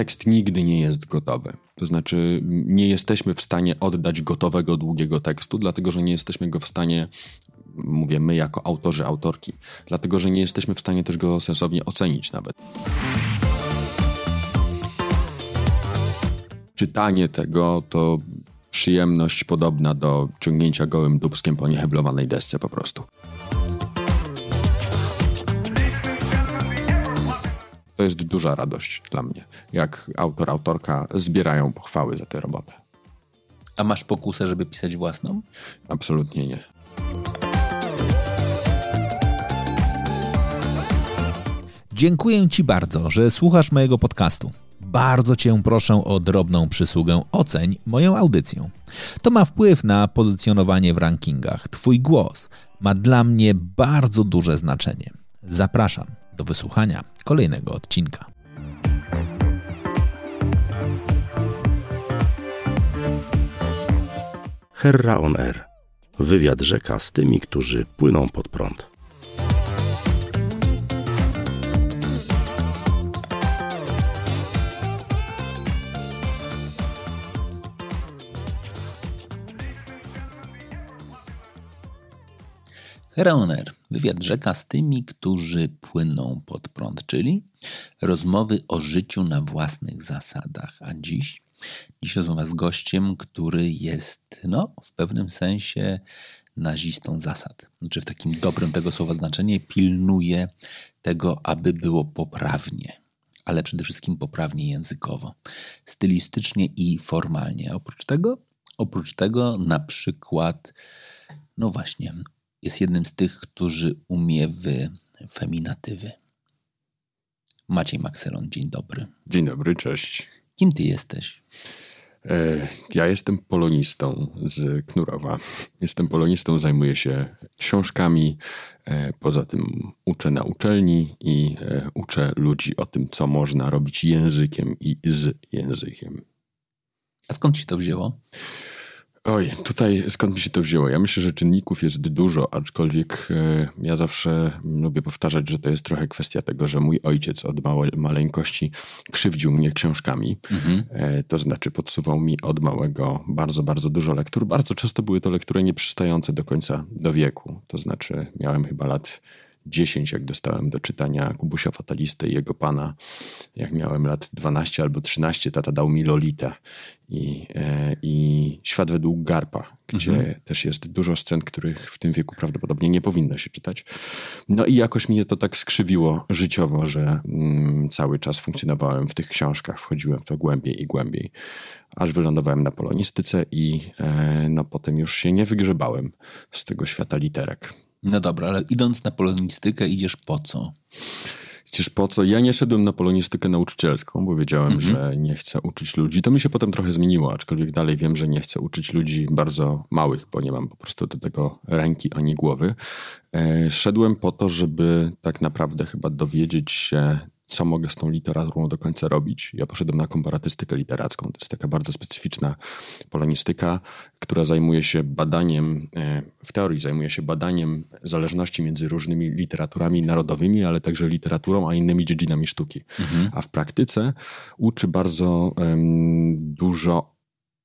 tekst nigdy nie jest gotowy. To znaczy, nie jesteśmy w stanie oddać gotowego, długiego tekstu, dlatego że nie jesteśmy go w stanie, mówię my jako autorzy, autorki, dlatego że nie jesteśmy w stanie też go sensownie ocenić nawet. Czytanie tego to przyjemność podobna do ciągnięcia gołym dubskiem po nieheblowanej desce po prostu. To jest duża radość dla mnie, jak autor, autorka zbierają pochwały za tę robotę. A masz pokusę, żeby pisać własną? Absolutnie nie. Dziękuję Ci bardzo, że słuchasz mojego podcastu. Bardzo Cię proszę o drobną przysługę oceń moją audycję. To ma wpływ na pozycjonowanie w rankingach. Twój głos ma dla mnie bardzo duże znaczenie. Zapraszam do wysłuchania kolejnego odcinka. Herra on Air. Wywiad rzeka z tymi, którzy płyną pod prąd. Reoner, wywiad rzeka z tymi, którzy płyną pod prąd, czyli rozmowy o życiu na własnych zasadach. A dziś, dziś rozmowa z gościem, który jest, no, w pewnym sensie nazistą zasad. Znaczy w takim dobrym tego słowa znaczeniu pilnuje tego, aby było poprawnie, ale przede wszystkim poprawnie językowo, stylistycznie i formalnie. Oprócz tego, oprócz tego na przykład, no właśnie, jest jednym z tych, którzy umie w feminatywy. Maciej Makselon, dzień dobry. Dzień dobry, cześć. Kim ty jesteś? E, ja jestem polonistą z Knurowa. Jestem polonistą, zajmuję się książkami. E, poza tym uczę na uczelni i e, uczę ludzi o tym, co można robić językiem i z językiem. A skąd ci to wzięło? Oj, tutaj skąd mi się to wzięło? Ja myślę, że czynników jest dużo, aczkolwiek e, ja zawsze lubię powtarzać, że to jest trochę kwestia tego, że mój ojciec od małe, maleńkości krzywdził mnie książkami. Mhm. E, to znaczy podsuwał mi od małego bardzo, bardzo dużo lektur. Bardzo często były to lektury nieprzystające do końca do wieku. To znaczy miałem chyba lat 10, jak dostałem do czytania Kubusia Fatalistę i jego pana. Jak miałem lat 12 albo 13, tata dał mi Lolitę i, e, i Świat według Garpa, gdzie mhm. też jest dużo scen, których w tym wieku prawdopodobnie nie powinno się czytać. No i jakoś mnie to tak skrzywiło życiowo, że mm, cały czas funkcjonowałem w tych książkach, wchodziłem w to głębiej i głębiej, aż wylądowałem na polonistyce i e, no potem już się nie wygrzebałem z tego świata literek. No dobra, ale idąc na polonistykę, idziesz po co? Idziesz po co? Ja nie szedłem na polonistykę nauczycielską, bo wiedziałem, mhm. że nie chcę uczyć ludzi. To mi się potem trochę zmieniło, aczkolwiek dalej wiem, że nie chcę uczyć ludzi bardzo małych, bo nie mam po prostu do tego ręki ani głowy. E, szedłem po to, żeby tak naprawdę chyba dowiedzieć się co mogę z tą literaturą do końca robić. Ja poszedłem na komparatystykę literacką. To jest taka bardzo specyficzna polonistyka, która zajmuje się badaniem, e, w teorii zajmuje się badaniem zależności między różnymi literaturami narodowymi, ale także literaturą, a innymi dziedzinami sztuki. Mhm. A w praktyce uczy bardzo um, dużo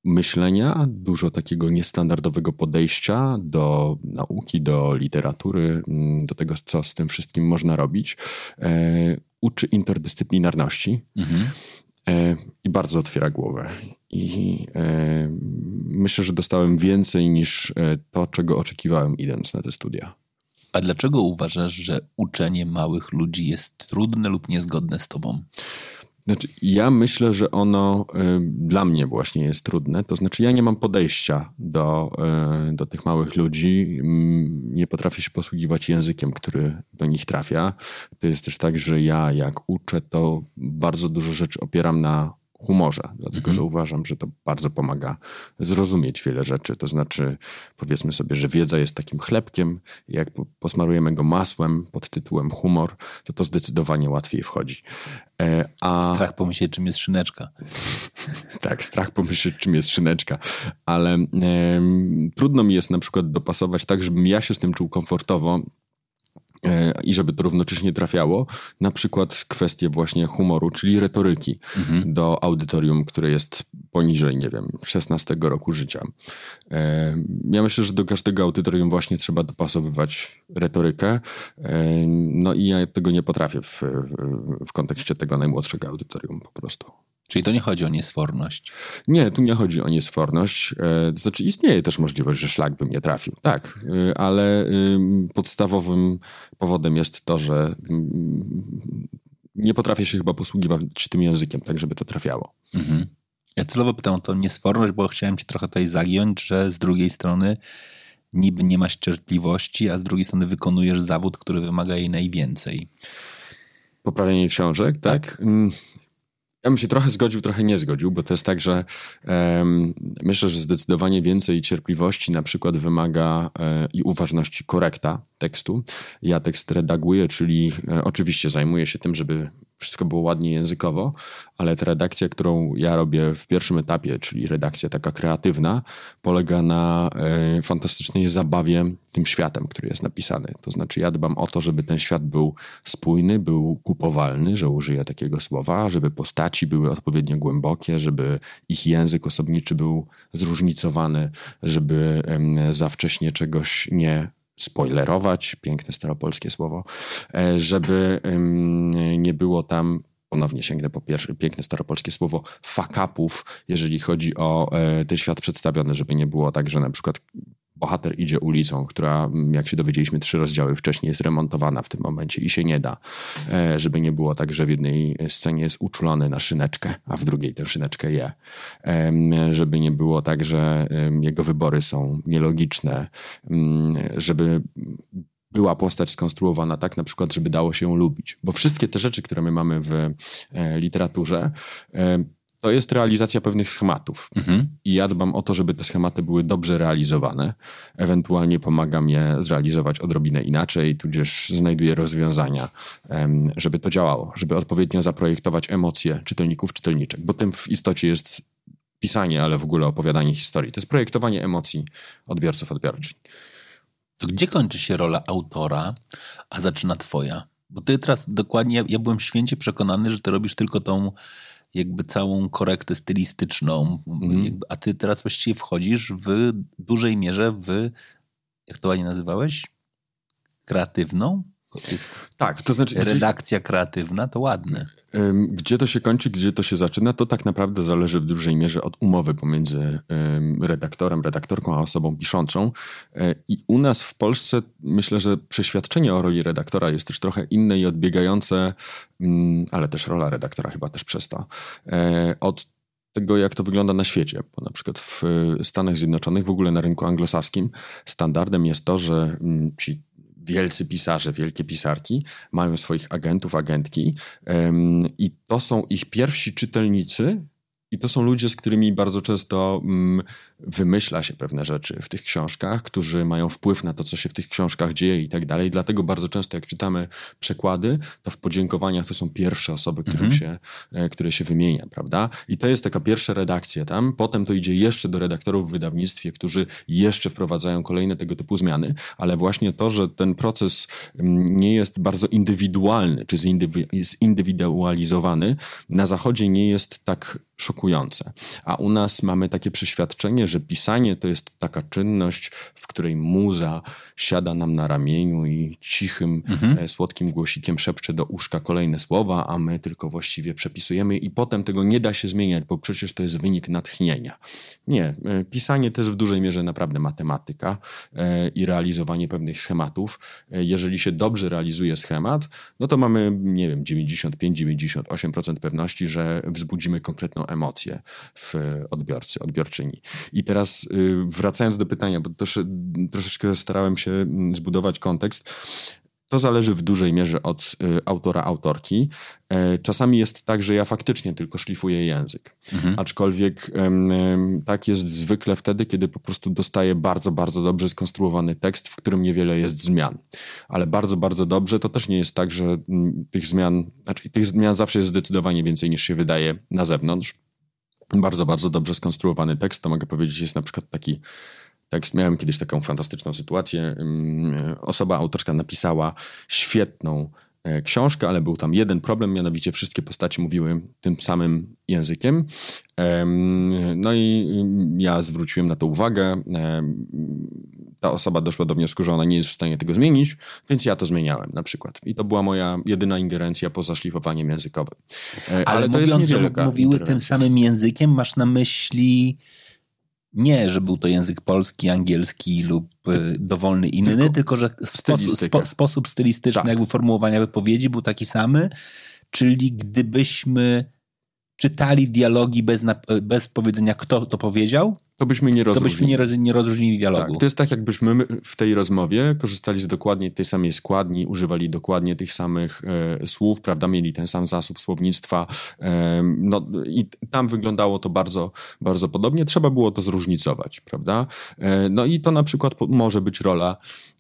myślenia, dużo takiego niestandardowego podejścia do nauki, do literatury, mm, do tego, co z tym wszystkim można robić. E, uczy interdyscyplinarności mhm. e, i bardzo otwiera głowę. I e, myślę, że dostałem więcej niż e, to, czego oczekiwałem, idąc na te studia. A dlaczego uważasz, że uczenie małych ludzi jest trudne lub niezgodne z tobą? Znaczy, ja myślę, że ono y, dla mnie właśnie jest trudne. To znaczy, ja nie mam podejścia do, y, do tych małych ludzi. Nie potrafię się posługiwać językiem, który do nich trafia. To jest też tak, że ja jak uczę, to bardzo dużo rzeczy opieram na humorze, dlatego mhm. że uważam, że to bardzo pomaga zrozumieć wiele rzeczy. To znaczy, powiedzmy sobie, że wiedza jest takim chlebkiem, jak posmarujemy go masłem pod tytułem humor, to to zdecydowanie łatwiej wchodzi. E, a... Strach pomyśleć, czym jest szyneczka. tak, strach pomyśleć, czym jest szyneczka, ale e, trudno mi jest na przykład dopasować tak, żebym ja się z tym czuł komfortowo, i żeby to równocześnie trafiało, na przykład kwestie właśnie humoru, czyli retoryki mhm. do audytorium, które jest poniżej, nie wiem, 16 roku życia. E, ja myślę, że do każdego audytorium właśnie trzeba dopasowywać retorykę, e, no i ja tego nie potrafię w, w kontekście tego najmłodszego audytorium po prostu. Czyli to nie chodzi o niesforność. Nie, tu nie chodzi o niesforność. E, to znaczy istnieje też możliwość, że szlak by mnie trafił. Tak, e, ale podstawowym powodem jest to, że nie potrafię się chyba posługiwać tym językiem, tak żeby to trafiało. Mhm. Ja celowo pytam o to niesforność, bo chciałem ci trochę tutaj zagiąć, że z drugiej strony niby nie masz cierpliwości, a z drugiej strony wykonujesz zawód, który wymaga jej najwięcej. Poprawienie książek, tak? tak? Ja bym się trochę zgodził, trochę nie zgodził, bo to jest tak, że um, myślę, że zdecydowanie więcej cierpliwości na przykład wymaga e, i uważności korekta tekstu. Ja tekst redaguję, czyli e, oczywiście zajmuję się tym, żeby wszystko było ładnie językowo, ale ta redakcja, którą ja robię w pierwszym etapie, czyli redakcja taka kreatywna, polega na e, fantastycznej zabawie tym światem, który jest napisany. To znaczy ja dbam o to, żeby ten świat był spójny, był kupowalny, że użyję takiego słowa, żeby postaci były odpowiednio głębokie, żeby ich język osobniczy był zróżnicowany, żeby za wcześnie czegoś nie spoilerować, piękne staropolskie słowo, e, żeby nie było tam ponownie sięgnę po pierwsze, piękne staropolskie słowo, fakapów, jeżeli chodzi o e, ten świat przedstawiony, żeby nie było tak, że na przykład bohater idzie ulicą, która, mm, jak się dowiedzieliśmy, trzy rozdziały wcześniej jest remontowana w tym momencie i się nie da. E, żeby nie było tak, że w jednej scenie jest uczulony na szyneczkę, a w drugiej tę szyneczkę je. Żeby nie było tak, że jego wybory są nielogiczne. Mm, żeby była postać skonstruowana tak, na przykład, żeby dało się ją lubić. Bo wszystkie te rzeczy, które my mamy w e, literaturze, to jest realizacja pewnych schematów. Mhm. I ja dbam o to, żeby te schematy były dobrze realizowane. Ewentualnie pomagam je zrealizować odrobinę inaczej, tudzież znajduję rozwiązania, żeby to działało, żeby odpowiednio zaprojektować emocje czytelników, czytelniczek, bo tym w istocie jest pisanie, ale w ogóle opowiadanie historii. To jest projektowanie emocji odbiorców, odbiorczyń. To gdzie kończy się rola autora, a zaczyna twoja? Bo ty teraz dokładnie, ja byłem święcie przekonany, że ty robisz tylko tą jakby całą korektę stylistyczną, mm. a ty teraz właściwie wchodzisz w dużej mierze w, jak to ładnie nazywałeś? Kreatywną? Tak, to znaczy... Redakcja kreatywna to ładne. Gdzie to się kończy, gdzie to się zaczyna, to tak naprawdę zależy w dużej mierze od umowy pomiędzy redaktorem, redaktorką, a osobą piszącą. E, I u nas w Polsce myślę, że przeświadczenie o roli redaktora jest też trochę inne i odbiegające, mm, ale też rola redaktora chyba też przez to, e, od tego, jak to wygląda na świecie. Bo na przykład w Stanach Zjednoczonych, w ogóle na rynku anglosaskim, standardem jest to, że mm, ci wielcy pisarze, wielkie pisarki mają swoich agentów, agentki i to są ich pierwsi czytelnicy, i to są ludzie, z którymi bardzo często mm, wymyśla się pewne rzeczy w tych książkach, którzy mają wpływ na to, co się w tych książkach dzieje i tak dalej. Dlatego bardzo często, jak czytamy przekłady, to w podziękowaniach to są pierwsze osoby, mhm. się, e, które się wymienia, prawda? I to jest taka pierwsza redakcja tam. Potem to idzie jeszcze do redaktorów w wydawnictwie, którzy jeszcze wprowadzają kolejne tego typu zmiany, ale właśnie to, że ten proces mm, nie jest bardzo indywidualny, czy zindywidualizowany, na zachodzie nie jest tak szokujące. A u nas mamy takie przeświadczenie, że pisanie to jest taka czynność, w której muza siada nam na ramieniu i cichym, mhm. E, słodkim głosikiem szepcze do uszka kolejne słowa, a my tylko właściwie przepisujemy i potem tego nie da się zmieniać, bo przecież to jest wynik natchnienia. Nie, e, pisanie to jest w dużej mierze naprawdę matematyka e, i realizowanie pewnych schematów. Jeżeli się dobrze realizuje schemat, no to mamy, nie wiem, 95-98% pewności, że wzbudzimy konkretną emocje w odbiorcy, odbiorczyni. I teraz y, wracając do pytania, bo też, troszeczkę starałem się mm, zbudować kontekst. To zależy w dużej mierze od y, autora, autorki. E, czasami jest tak, że ja faktycznie tylko szlifuję język. Mhm. Aczkolwiek tak jest zwykle wtedy, kiedy po prostu dostaję bardzo, bardzo dobrze skonstruowany tekst, w którym niewiele jest zmian. Ale bardzo, bardzo dobrze to też nie jest tak, że mm, tych zmian, znaczy tych zmian zawsze jest zdecydowanie więcej niż się wydaje na zewnątrz bardzo, bardzo dobrze skonstruowany tekst, to mogę powiedzieć, jest na przykład taki Miałem kiedyś taką fantastyczną sytuację. Osoba autorska napisała świetną E, książkę, ale był tam jeden problem, mianowicie wszystkie postacie mówiły tym samym językiem. No i ja zwróciłem na to uwagę. Ta osoba doszła do wniosku, że ona nie jest w stanie tego zmienić, więc ja to zmieniałem na przykład. I to była moja jedyna ingerencja poza szlifowaniem językowym. E, ale, ale to mówiąc, jest że mówiły tym samym językiem, masz na myśli nie, że był to język polski, angielski lub e, dowolny inny, tylko, tylko że sposób, spo, sposób stylistyczny tak. jakby formułowania wypowiedzi był taki samy, czyli gdybyśmy czytali dialogi bez, bez powiedzenia, kto to powiedział, to byśmy nie rozróżnili. To byśmy nie, roz, nie rozróżnili dialogu. Tak, to jest tak, jakbyśmy w tej rozmowie korzystali z dokładnie tej samej składni, używali dokładnie tych samych e, słów, prawda, mieli ten sam zasób słownictwa. E, no, I tam wyglądało to bardzo, bardzo podobnie. Trzeba było to zróżnicować, prawda? E, no i to na przykład może być rola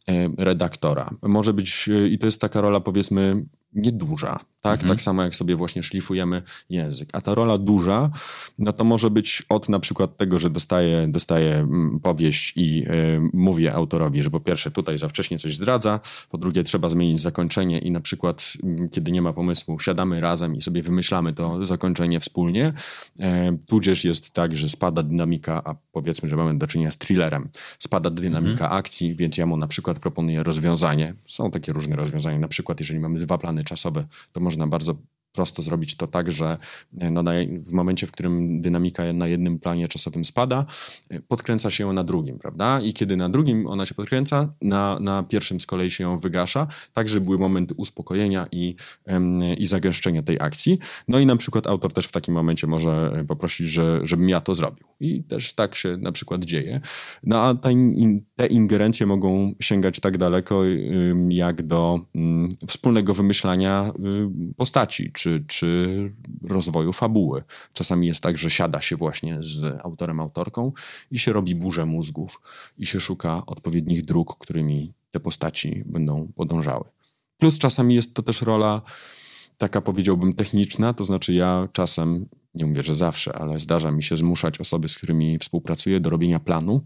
e, redaktora. Może być, e, i to jest taka rola, powiedzmy, nieduża, tak? Mhm. Tak samo jak sobie właśnie szlifujemy język. A ta rola duża, no to może być od na przykład tego, że dostaję, dostaję mm, powieść i y, mówię autorowi, że po pierwsze tutaj za wcześnie coś zdradza, po drugie trzeba zmienić zakończenie i na przykład y, kiedy nie ma pomysłu, siadamy razem i sobie wymyślamy to zakończenie wspólnie. Y, tudzież jest tak, że spada dynamika, a powiedzmy, że mamy do czynienia z thrillerem, spada dynamika mhm. akcji, więc ja mu na przykład proponuję rozwiązanie. Są takie różne rozwiązania, na przykład jeżeli mamy dwa plany czasowe, to można bardzo prosto zrobić to tak, że e, no, w momencie, w którym dynamika na jednym planie czasowym spada, e, podkręca się ją na drugim, prawda? I kiedy na drugim ona się podkręca, na, na pierwszym z kolei się ją wygasza, tak żeby były momenty uspokojenia i, i zagęszczenia tej akcji. No i na przykład autor też w takim momencie może e, poprosić, że, żebym ja to zrobił. I też tak się na przykład dzieje. No a te, te ingerencje mogą sięgać tak daleko, jak do mm, wspólnego wymyślania y, postaci, czy czy, czy rozwoju fabuły. Czasami jest tak, że siada się właśnie z autorem, autorką i się robi burzę mózgów i się szuka odpowiednich dróg, którymi te postaci będą podążały. Plus czasami jest to też rola taka powiedziałbym techniczna, to znaczy ja czasem nie mówię, że zawsze, ale zdarza mi się zmuszać osoby, z którymi współpracuję, do robienia planu.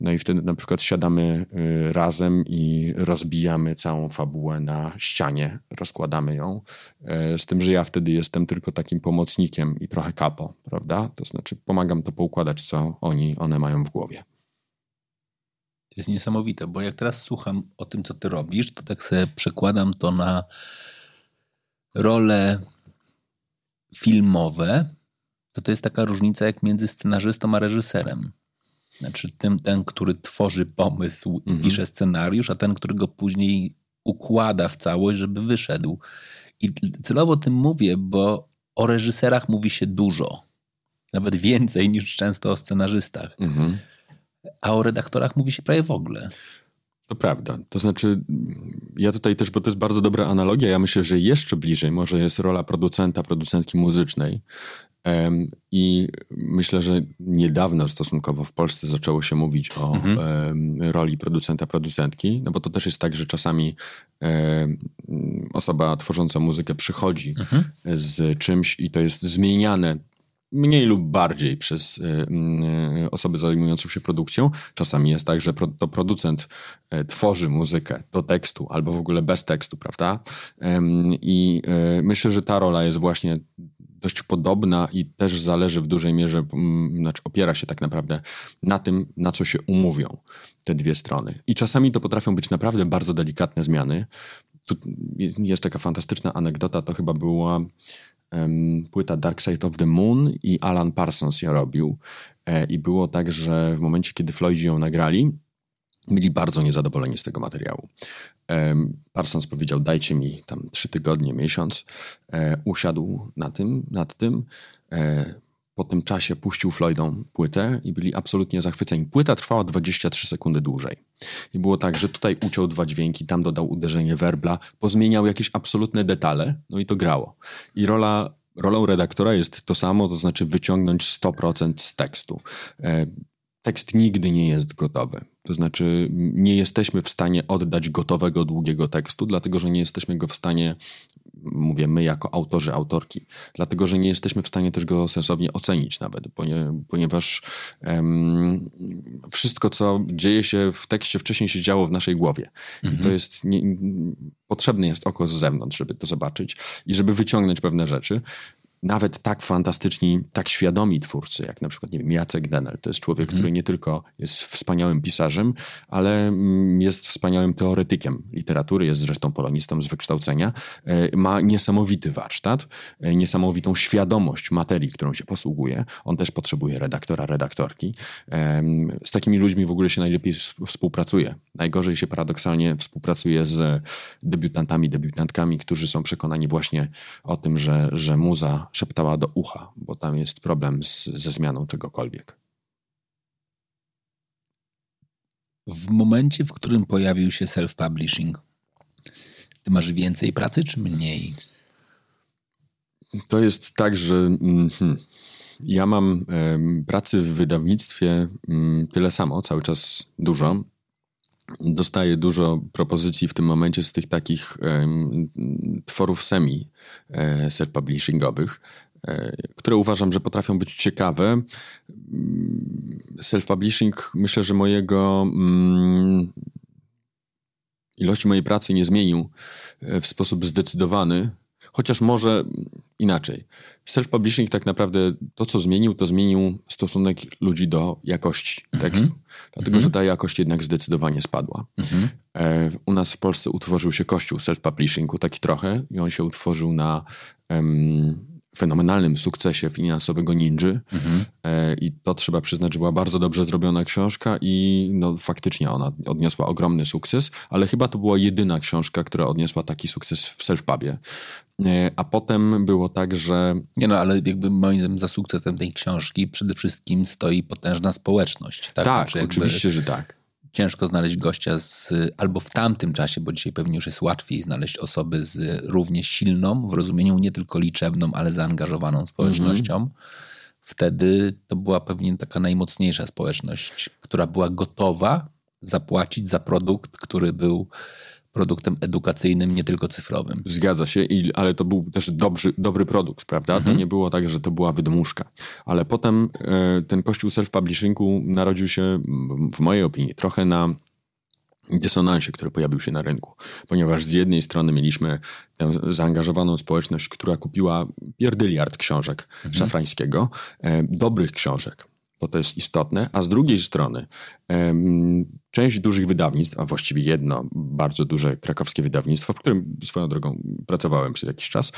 No i wtedy na przykład siadamy y, razem i rozbijamy całą fabułę na ścianie, rozkładamy ją. E, z tym, że ja wtedy jestem tylko takim pomocnikiem i trochę kapo, prawda? To znaczy pomagam to poukładać, co oni, one mają w głowie. To jest niesamowite, bo jak teraz słucham o tym, co ty robisz, to tak sobie przekładam to na role filmowe, to to jest taka różnica jak między scenarzystą a reżyserem. Znaczy ten, ten który tworzy pomysł i mhm. pisze scenariusz, a ten, który go później układa w całość, żeby wyszedł. I celowo o tym mówię, bo o reżyserach mówi się dużo. Nawet więcej niż często o scenarzystach. Mhm. A o redaktorach mówi się prawie w ogóle. To prawda. To znaczy, ja tutaj też, bo to jest bardzo dobra analogia, ja myślę, że jeszcze bliżej może jest rola producenta, producentki muzycznej. I myślę, że niedawno stosunkowo w Polsce zaczęło się mówić o mhm. roli producenta, producentki, no bo to też jest tak, że czasami osoba tworząca muzykę przychodzi mhm. z czymś i to jest zmieniane mniej lub bardziej przez y, osoby zajmujące się produkcją. Czasami jest tak, że to producent e, tworzy muzykę do tekstu albo w ogóle bez tekstu, prawda? I e, myślę, że ta rola jest właśnie dość podobna i też zależy w dużej mierze, znaczy opiera się tak naprawdę na tym, na co się umówią te dwie strony. I czasami to potrafią być naprawdę bardzo delikatne zmiany. Tu jest taka fantastyczna anegdota, to chyba była płyta Dark Side of the Moon i Alan Parsons ją robił. E, I było tak, że w momencie, kiedy Floydzi ją nagrali, byli bardzo niezadowoleni z tego materiału. Parsons powiedział, dajcie mi tam trzy tygodnie, miesiąc. E, usiadł na tym, nad tym. E, po tym czasie puścił Floydom płytę i byli absolutnie zachwyceni. Płyta trwała 23 sekundy dłużej. I było tak, że tutaj uciął dwa dźwięki, tam dodał uderzenie werbla, pozmieniał jakieś absolutne detale, no i to grało. I rola rolą redaktora jest to samo, to znaczy wyciągnąć 100% z tekstu. Tekst nigdy nie jest gotowy. To znaczy, nie jesteśmy w stanie oddać gotowego, długiego tekstu, dlatego że nie jesteśmy go w stanie mówię my jako autorzy, autorki, dlatego że nie jesteśmy w stanie też go sensownie ocenić nawet, ponieważ um, wszystko, co dzieje się w tekście, wcześniej się działo w naszej głowie. Mhm. I to jest, nie, potrzebne jest oko z zewnątrz, żeby to zobaczyć i żeby wyciągnąć pewne rzeczy nawet tak fantastyczni, tak świadomi twórcy, jak na przykład nie wiem, Jacek Denel. To jest człowiek, mhm. który nie tylko jest wspaniałym pisarzem, ale mm, jest wspaniałym teoretykiem literatury, jest zresztą polonistą z wykształcenia. E, ma niesamowity warsztat, e, niesamowitą świadomość materii, którą się posługuje. On też potrzebuje redaktora, redaktorki. Z takimi ludźmi w ogóle się najlepiej współpracuje. Najgorzej się paradoksalnie współpracuje z debiutantami, debiutantkami, którzy są przekonani właśnie o tym, że, że muza szeptała do ucha, bo tam jest problem z, ze zmianą czegokolwiek. W momencie, w którym pojawił się self-publishing, ty masz więcej pracy czy mniej? To jest tak, że mm, ja mam pracy w wydawnictwie mm, tyle samo, cały czas dużo. Dostaję dużo propozycji w tym momencie z tych takich tworów semi e, self-publishingowych, e, które uważam, że potrafią być ciekawe. Mm, self-publishing myślę, że mojego mm, ilości mojej pracy nie zmienił e, w sposób zdecydowany Chociaż może inaczej. Self-publishing tak naprawdę to, co zmienił, to zmienił stosunek ludzi do jakości tekstu. Mm -hmm. Dlatego, -hmm. że ta jakość jednak zdecydowanie spadła. Mm -hmm. e, u nas w Polsce utworzył się kościół self-publishingu taki trochę i on się utworzył na fenomenalnym sukcesie finansowego Ninja mhm. E, i to trzeba przyznać, że była bardzo dobrze zrobiona książka i no, faktycznie ona odniosła ogromny sukces, ale chyba to była jedyna książka, która odniosła taki sukces w self-pubie. E, a potem było tak, że... Nie no, ale jakby moim zdaniem za sukcesem tej książki przede wszystkim stoi potężna społeczność. Tak, tak znaczy oczywiście, że tak ciężko znaleźć gościa z, albo w tamtym czasie, bo dzisiaj pewnie już jest łatwiej znaleźć osoby z równie silną, w rozumieniu nie tylko liczebną, ale zaangażowaną społecznością. Mm -hmm. Wtedy to była pewnie taka najmocniejsza społeczność, która była gotowa zapłacić za produkt, który był produktem edukacyjnym, nie tylko cyfrowym. Zgadza się, i, ale to był też dobry, dobry produkt, prawda? Mhm. To nie było tak, że to była wydmuszka. Ale potem e, ten kościół self-publishingu narodził się, w mojej opinii, trochę na dysonansie, który pojawił się na rynku. Ponieważ z jednej strony mieliśmy tę zaangażowaną społeczność, która kupiła pierdyliard książek mhm. szafrańskiego, e, dobrych książek, bo to jest istotne, a z drugiej strony część dużych wydawnictw, a właściwie jedno bardzo duże krakowskie wydawnictwo, w którym swoją drogą pracowałem przez jakiś czas,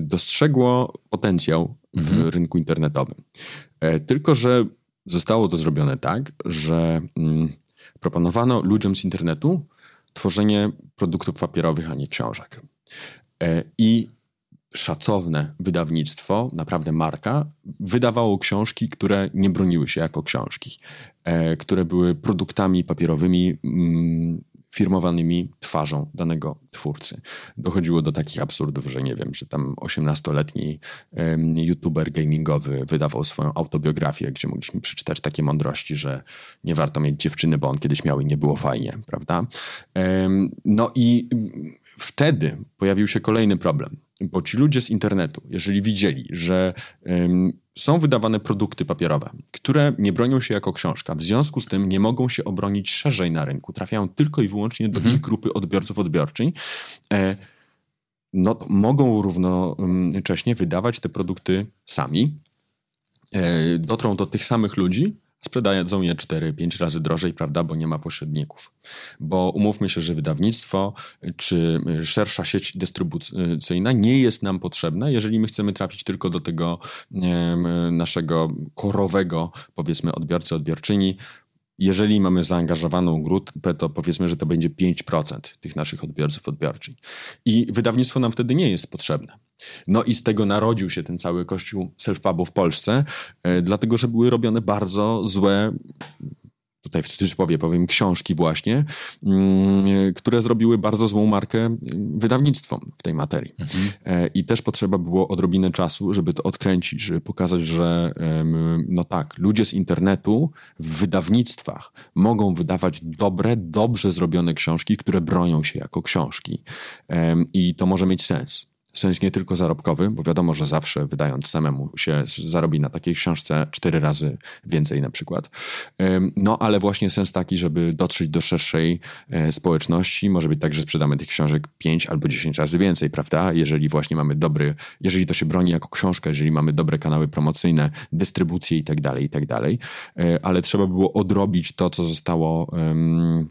dostrzegło potencjał w mhm. rynku internetowym. E, tylko, że zostało to zrobione tak, że mm, proponowano ludziom z internetu tworzenie produktów papierowych, a nie książek. E, I szacowne wydawnictwo, naprawdę marka, wydawało książki, które nie broniły się jako książki, e, które były produktami papierowymi mm, firmowanymi twarzą danego twórcy. Dochodziło do takich absurdów, że nie wiem, że tam 18-letni youtuber gamingowy wydawał swoją autobiografię, gdzie mogliśmy przeczytać takie mądrości, że nie warto mieć dziewczyny, bo on kiedyś miał i nie było fajnie, prawda? No i wtedy pojawił się kolejny problem bo ci ludzie z internetu, jeżeli widzieli, że ym, są wydawane produkty papierowe, które nie bronią się jako książka, w związku z tym nie mogą się obronić szerzej na rynku, trafiają tylko i wyłącznie do mhm. ich grupy odbiorców odbiorczej, e, no mogą równocześnie wydawać te produkty sami, e, dotrą do tych samych ludzi, sprzedają je 4-5 razy drożej, prawda, bo nie ma pośredników. Bo umówmy się, że wydawnictwo czy szersza sieć dystrybucyjna nie jest nam potrzebna, jeżeli my chcemy trafić tylko do tego naszego korowego, powiedzmy, odbiorcy, odbiorczyni, jeżeli mamy zaangażowaną grupę, to powiedzmy, że to będzie 5% tych naszych odbiorców, odbiorczyń. I wydawnictwo nam wtedy nie jest potrzebne. No i z tego narodził się ten cały kościół self-pubu w Polsce, e, dlatego że były robione bardzo złe tutaj w cudzysłowie powiem, książki właśnie, mm, które zrobiły bardzo złą markę mm, wydawnictwom w tej materii. Mhm. E, I też potrzeba było odrobinę czasu, żeby to odkręcić, żeby pokazać, że no tak, ludzie z internetu w wydawnictwach mogą wydawać dobre, dobrze zrobione książki, które bronią się jako książki. I to może mieć sens sens nie tylko zarobkowy, bo wiadomo, że zawsze wydając samemu się zarobi na takiej książce cztery razy więcej na przykład. No ale właśnie sens taki, żeby dotrzeć do szerszej e, społeczności. Może być tak, że sprzedamy tych książek pięć albo dziesięć razy więcej, prawda? Jeżeli właśnie mamy dobry, jeżeli to się broni jako książka, jeżeli mamy dobre kanały promocyjne, dystrybucję i tak dalej, i tak dalej. E, ale trzeba było odrobić to, co zostało um,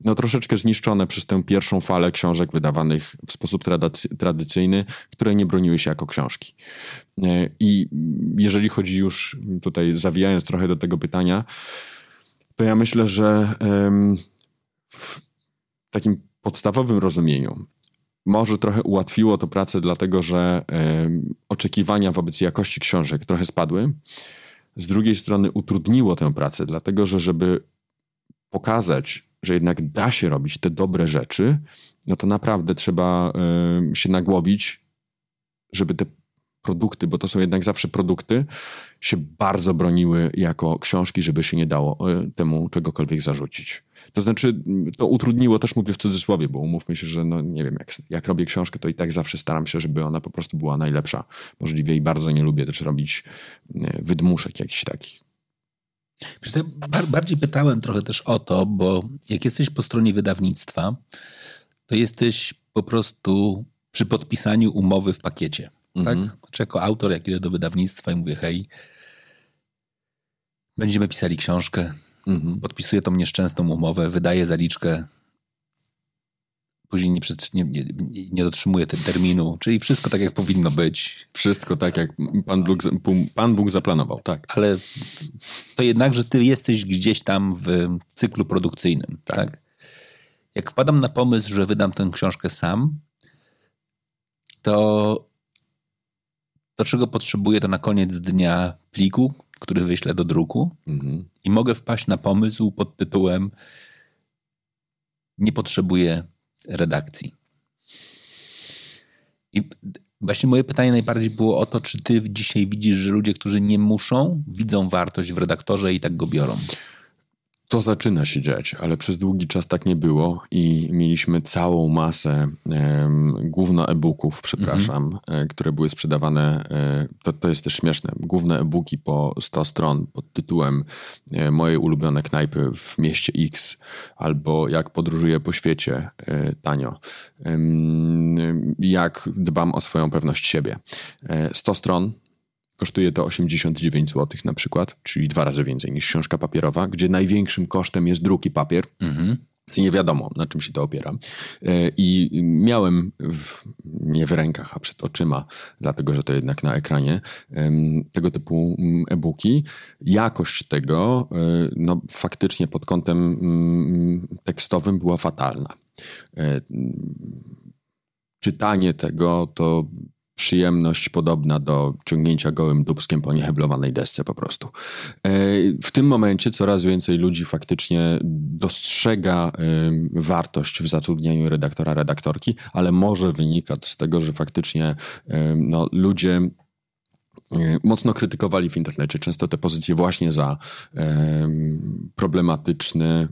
no, troszeczkę zniszczone przez tę pierwszą falę książek wydawanych w sposób tradycyjny, które nie broniły się jako książki. E, I jeżeli chodzi już tutaj, zawijając trochę do tego pytania, to ja myślę, że w takim podstawowym rozumieniu może trochę ułatwiło to pracę, dlatego że oczekiwania wobec jakości książek trochę spadły. Z drugiej strony utrudniło tę pracę, dlatego że żeby pokazać że jednak da się robić te dobre rzeczy, no to naprawdę trzeba y, się nagłowić, żeby te produkty, bo to są jednak zawsze produkty, się bardzo broniły jako książki, żeby się nie dało y, temu czegokolwiek zarzucić. To znaczy, to utrudniło, też mówię w cudzysłowie, bo umówmy się, że no nie wiem, jak, jak robię książkę, to i tak zawsze staram się, żeby ona po prostu była najlepsza. Możliwie i bardzo nie lubię też robić y, wydmuszek jakichś takich. Wiesz, ja bardziej pytałem trochę też o to, bo jak jesteś po stronie wydawnictwa, to jesteś po prostu przy podpisaniu umowy w pakiecie. Mhm. Tak? Czy jako autor, jak idę do wydawnictwa i mówię, hej, będziemy pisali książkę, mhm. podpisuję tą nieszczęsną umowę, wydaję zaliczkę później nie, nie, nie, nie dotrzymuje tego terminu, czyli wszystko tak, jak powinno być. Wszystko tak, jak Pan Bóg, Pan Bóg zaplanował, tak. Ale to jednak, że ty jesteś gdzieś tam w cyklu produkcyjnym, tak? tak? Jak wpadam na pomysł, że wydam tę książkę sam, to to, czego potrzebuję, to na koniec dnia pliku, który wyślę do druku mhm. i mogę wpaść na pomysł pod tytułem nie potrzebuję redakcji. I właśnie moje pytanie najbardziej było o to, czy ty dzisiaj widzisz, że ludzie, którzy nie muszą, widzą wartość w redaktorze i tak go biorą? To zaczyna się dziać, ale przez długi czas tak nie było i mieliśmy całą masę um, główno e-booków, przepraszam, mhm. które były sprzedawane. E, to, to jest też śmieszne. Główne e-booki po 100 stron pod tytułem e, Moje ulubione knajpy w mieście X albo Jak podróżuję po świecie e, tanio. Jak dbam o swoją pewność siebie. 100 stron Kosztuje to 89 zł na przykład, czyli dwa razy więcej niż książka papierowa, gdzie największym kosztem jest druk i papier. Mhm. Nie wiadomo, na czym się to opiera. E, I miałem w, nie w rękach, a przed oczyma, dlatego że to jednak na ekranie, tego typu mm, e-booki. Jakość tego, e, no, faktycznie pod kątem mm, tekstowym była fatalna. E, czytanie tego to przyjemność podobna do ciągnięcia gołym dubskiem po nieheblowanej desce po prostu. E, w tym momencie coraz więcej ludzi faktycznie dostrzega wartość w zatrudnieniu redaktora, redaktorki, ale może wynika z tego, że faktycznie no, ludzie mocno krytykowali w internecie często te pozycje właśnie za problematyczny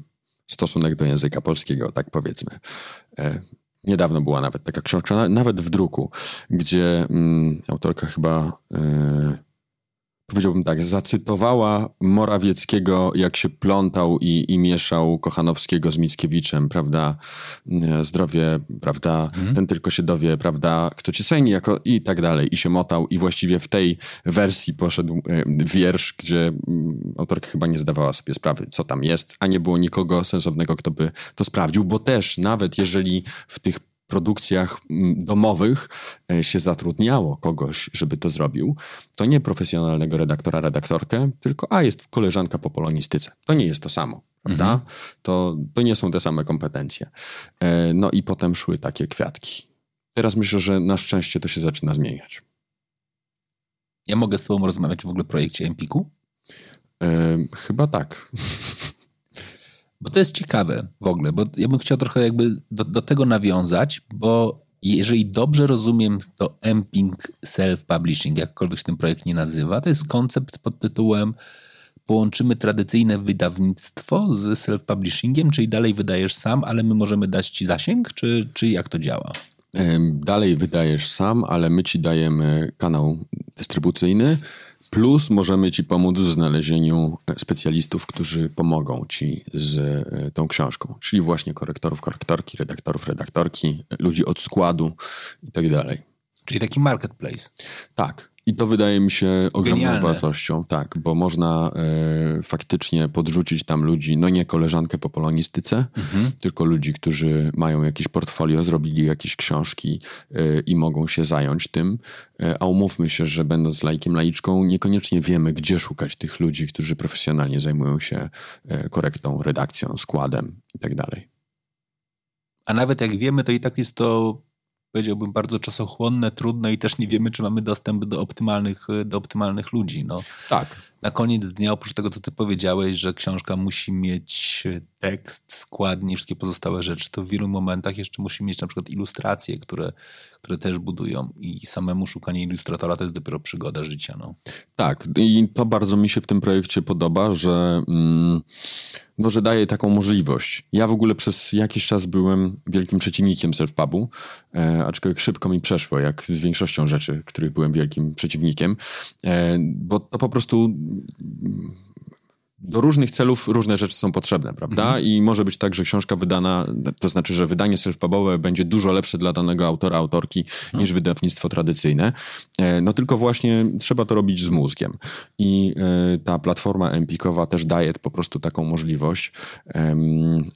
stosunek do języka polskiego, tak powiedzmy. Niedawno była nawet taka książka, nawet w druku, gdzie mm, autorka chyba, yy, powiedziałbym tak, zacytowała Morawieckiego, jak się plątał i, i mieszał Kochanowskiego z Mickiewiczem, prawda? E, zdrowie, prawda? Mhm. Ten tylko się dowie, prawda? Kto ci ceni, jako i tak dalej. I się motał. I właściwie w tej wersji poszedł yy, wiersz, gdzie yy, autorka chyba nie zdawała sobie sprawy, co tam jest, a nie było nikogo sensownego, kto by to sprawdził, bo też nawet jeżeli w tych produkcjach mm, domowych e, się zatrudniało kogoś, żeby to zrobił, to nie profesjonalnego redaktora, redaktorkę, tylko a jest koleżanka po polonistyce. To nie jest to samo. Prawda? Mhm. To, to nie są te same kompetencje. E, no i potem szły takie kwiatki. Teraz myślę, że na szczęście to się zaczyna zmieniać. Ja mogę z Tobą rozmawiać w ogóle o projekcie Empiku? E, chyba tak. Bo to jest ciekawe w ogóle, bo ja bym chciał trochę jakby do, do tego nawiązać, bo jeżeli dobrze rozumiem, to Emping Self-Publishing, jakkolwiek się ten projekt nie nazywa, to jest koncept pod tytułem połączymy tradycyjne wydawnictwo z self-publishingiem, czyli dalej wydajesz sam, ale my możemy dać ci zasięg, czy, czy jak to działa? Dalej wydajesz sam, ale my ci dajemy kanał dystrybucyjny, plus możemy ci pomóc w znalezieniu specjalistów, którzy pomogą ci z e, tą książką, czyli właśnie korektorów, korektorki, redaktorów, redaktorki, ludzi od składu i tak dalej. Czyli taki marketplace. Tak. I to wydaje mi się ogromną Genialne. wartością, tak, bo można e, faktycznie podrzucić tam ludzi, no nie koleżankę po polonistyce, tylko ludzi, którzy mają jakieś portfolio, zrobili jakieś książki e, i mogą się zająć tym. E, a umówmy się, że będąc laikiem, laiczką, niekoniecznie wiemy, gdzie szukać tych ludzi, którzy profesjonalnie zajmują się korektą, redakcją, składem i tak. A nawet jak wiemy, to i tak jest to, powiedziałbym, bardzo czasochłonne, trudne i też nie wiemy, czy mamy dostęp do optymalnych, do optymalnych ludzi. No. Tak. Na koniec dnia, oprócz tego, co ty powiedziałeś, że książka musi mieć tekst, składnie, wszystkie pozostałe rzeczy, to w wielu momentach jeszcze musi mieć na przykład ilustracje, które, które też budują i samemu szukanie ilustratora to jest dopiero przygoda życia. No. Tak, i to bardzo mi się w tym projekcie podoba, że, mm, no, że daje taką możliwość. Ja w ogóle przez jakiś czas byłem wielkim przeciwnikiem self-pubu, e, aczkolwiek szybko mi przeszło, jak z większością rzeczy, których byłem wielkim przeciwnikiem, e, bo to po prostu do różnych celów różne rzeczy są potrzebne, prawda? I może być tak, że książka wydana, to znaczy, że wydanie self-pubowe będzie dużo lepsze dla danego autora, autorki niż wydawnictwo tradycyjne. E, No tylko właśnie trzeba to robić z mózgiem. I e, ta platforma Empikowa też daje po prostu taką możliwość.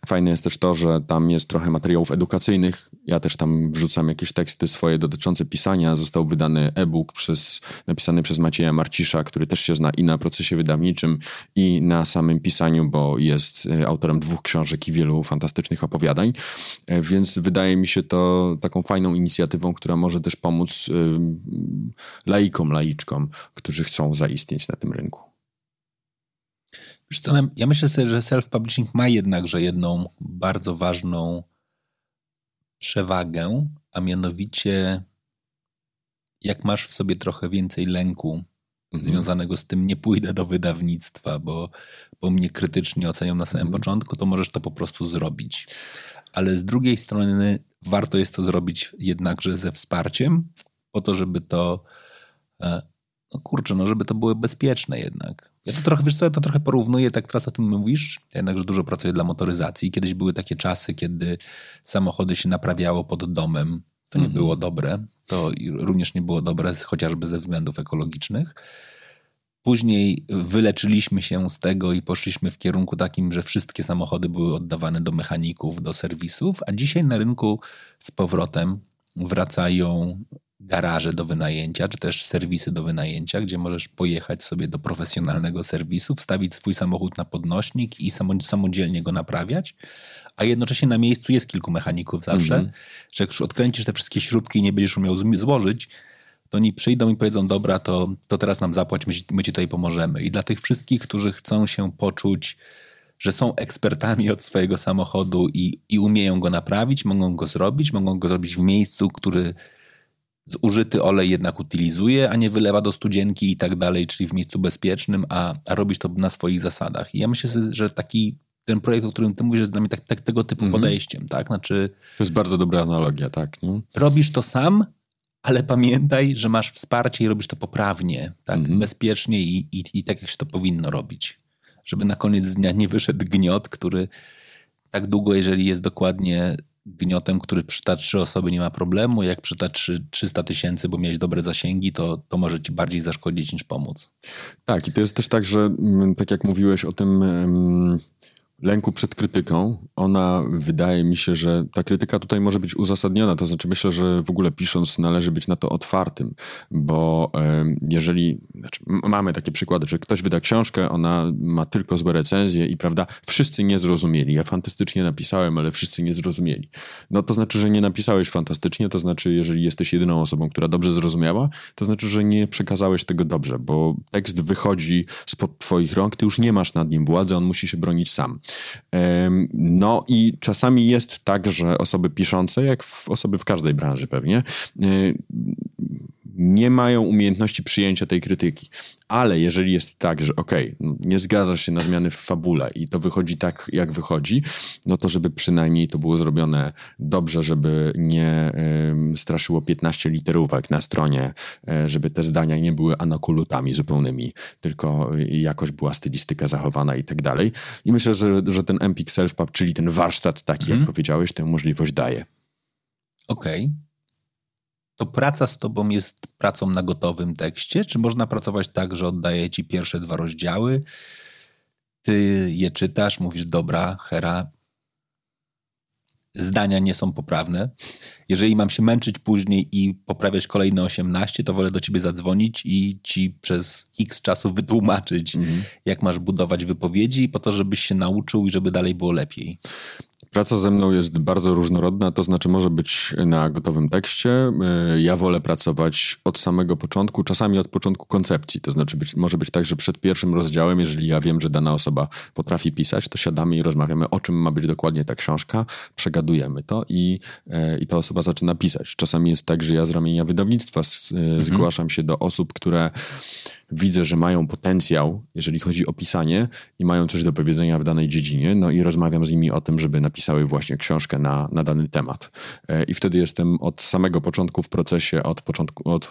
Fajne jest też to, że tam jest trochę materiałów edukacyjnych. Ja też tam wrzucam jakieś teksty swoje dotyczące pisania. Został wydany e-book przez, napisany przez Macieja Marcisza, który też się zna i na procesie wydawniczym, i na samym pisaniu, bo jest e, autorem dwóch książek i wielu fantastycznych opowiadań. E, Więc wydaje mi się to taką fajną inicjatywą, która może też pomóc ym, laikom, laiczkom, którzy chcą zaistnieć na tym rynku. Co, ja myślę sobie, że self-publishing ma jednakże jedną bardzo ważną przewagę, a mianowicie jak masz w sobie trochę więcej lęku związanego z tym, nie pójdę do wydawnictwa, bo, bo mnie krytycznie ocenią na samym początku, to możesz to po prostu zrobić. Ale z drugiej strony warto jest to zrobić jednakże ze wsparciem, po to, żeby to e, no kurczę, no żeby to było bezpieczne jednak. Ja to trochę, wiesz co, ja to trochę porównuję, tak teraz o tym mówisz, ja jednakże dużo pracuję dla motoryzacji. Kiedyś były takie czasy, kiedy samochody się naprawiało pod domem. To nie było dobre. To również nie było dobre chociażby ze względów ekologicznych. Później wyleczyliśmy się z tego i poszliśmy w kierunku takim, że wszystkie samochody były oddawane do mechaników, do serwisów, a dzisiaj na rynku z powrotem wracają garaże do wynajęcia, czy też serwisy do wynajęcia, gdzie możesz pojechać sobie do profesjonalnego serwisu, wstawić swój samochód na podnośnik i samo- samodzielnie go naprawiać, a jednocześnie na miejscu jest kilku mechaników zawsze, że jak już odkręcisz te wszystkie śrubki i nie będziesz umiał złożyć, to oni przyjdą i powiedzą, dobra, to, to teraz nam zapłać, my, ci- my ci tutaj pomożemy. I dla tych wszystkich, którzy chcą się poczuć, że są ekspertami od swojego samochodu i, i umieją go naprawić, mogą go zrobić, mogą go zrobić w miejscu, który zużyty olej jednak utylizuje, a nie wylewa do studzienki i tak dalej, czyli w miejscu bezpiecznym, a, a robisz to na swoich zasadach. I ja myślę, że taki ten projekt, o którym ty mówisz, jest dla mnie tak, tak, tego typu podejściem, tak? Znaczy To jest bardzo dobra analogia, tak? Nie? robisz to sam, ale pamiętaj, że masz wsparcie i robisz to poprawnie, tak? Mhm. Bezpiecznie i, i, i tak, jak się to powinno robić. Żeby na koniec dnia nie wyszedł gniot, który tak długo, jeżeli jest dokładnie gniotem, który przyta trzy osoby, nie ma problemu. Jak przyta trzy- 300 tysięcy, bo miałeś dobre zasięgi, to, to może ci bardziej zaszkodzić niż pomóc. Tak, i to jest też tak, że mm, tak jak mówiłeś o tym lęku przed krytyką, ona wydaje mi się, że ta krytyka tutaj może być uzasadniona. To znaczy, myślę, że w ogóle pisząc należy być na to otwartym, bo jeżeli znaczy, mamy takie przykłady, że ktoś wyda książkę, ona ma tylko złe recenzje i prawda, wszyscy nie zrozumieli. Ja fantastycznie napisałem, ale wszyscy nie zrozumieli. No to znaczy, że nie napisałeś fantastycznie, to znaczy, jeżeli jesteś jedyną osobą, która dobrze zrozumiała, to znaczy, że nie przekazałeś tego dobrze, bo tekst wychodzi spod twoich rąk, ty już nie masz nad nim władzy, on musi się bronić sam. No i czasami jest tak, że osoby piszące, jak osoby w każdej branży pewnie, nie mają umiejętności przyjęcia tej krytyki. Ale jeżeli jest tak, że okej, okay, nie zgadzasz się na zmiany w fabule i to wychodzi tak, jak wychodzi, no to żeby przynajmniej to było zrobione dobrze, żeby nie y, straszyło 15 literówek na stronie, y, żeby te zdania nie były anakulutami zupełnymi, tylko jakoś była stylistyka zachowana i tak dalej. I myślę, że, że ten Empik Self-Pub, czyli ten warsztat taki, jak mhm. powiedziałeś, tę możliwość daje. Okej. Okay to praca z tobą jest pracą na gotowym tekście? Czy można pracować tak, że oddaję ci pierwsze dwa rozdziały, ty je czytasz, mówisz, dobra, Hera, zdania nie są poprawne. Jeżeli mam się męczyć później i poprawiać kolejne 18, to wolę do ciebie zadzwonić i ci przez x czasu wytłumaczyć, mm -hmm. jak masz budować wypowiedzi, po to, żebyś się nauczył i żeby dalej było lepiej. Praca ze mną jest bardzo różnorodna, to znaczy może być na gotowym tekście. E, ja wolę pracować od samego początku, czasami od początku koncepcji. To znaczy być, może być tak, że przed pierwszym rozdziałem, jeżeli ja wiem, że dana osoba potrafi pisać, to siadamy i rozmawiamy, o czym ma być dokładnie ta książka, przegadujemy to i, e, i ta osoba zaczyna pisać. Czasami jest tak, że ja z ramienia wydawnictwa mhm. zgłaszam się do osób, które widzę, że mają potencjał, jeżeli chodzi o pisanie i mają coś do powiedzenia w danej dziedzinie, no i rozmawiam z nimi o tym, żeby napisały właśnie książkę na, na dany temat. E, I wtedy jestem od samego początku w procesie, od początku, od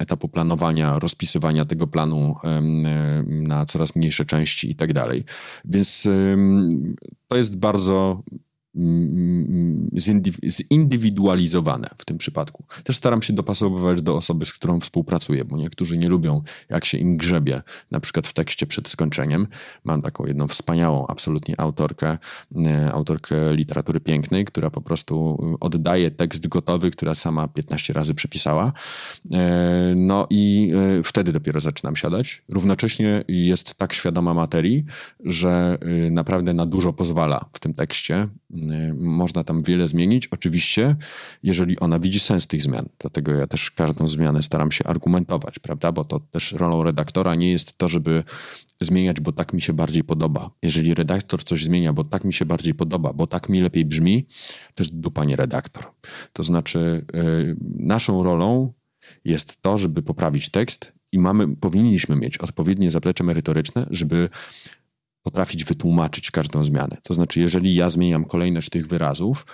etapu planowania, rozpisywania tego planu na coraz mniejsze części i tak dalej. Więc to jest bardzo zindywidualizowane w tym przypadku. Też staram się dopasowywać do osoby, z którą współpracuję, bo niektórzy nie lubią, jak się im grzebie, na przykład w tekście przed skończeniem. Mam taką jedną wspaniałą, absolutnie autorkę, e, autorkę literatury pięknej, która po prostu oddaje tekst gotowy, która sama 15 razy przepisała. E, no i e, wtedy dopiero zaczynam siadać. Równocześnie jest tak świadoma materii, że naprawdę na dużo pozwala w tym tekście Y, można tam wiele zmienić. Oczywiście, jeżeli ona widzi sens tych zmian. Dlatego ja też każdą zmianę staram się argumentować, prawda? Bo to też rolą redaktora nie jest to, żeby zmieniać, bo tak mi się bardziej podoba. Jeżeli redaktor coś zmienia, bo tak mi się bardziej podoba, bo tak mi lepiej brzmi, to jest dupa nie redaktor. To znaczy, yy, naszą rolą jest to, żeby poprawić tekst i mamy, powinniśmy mieć odpowiednie zaplecze merytoryczne, żeby potrafić wytłumaczyć każdą zmianę. To znaczy, jeżeli ja zmieniam kolejność tych wyrazów,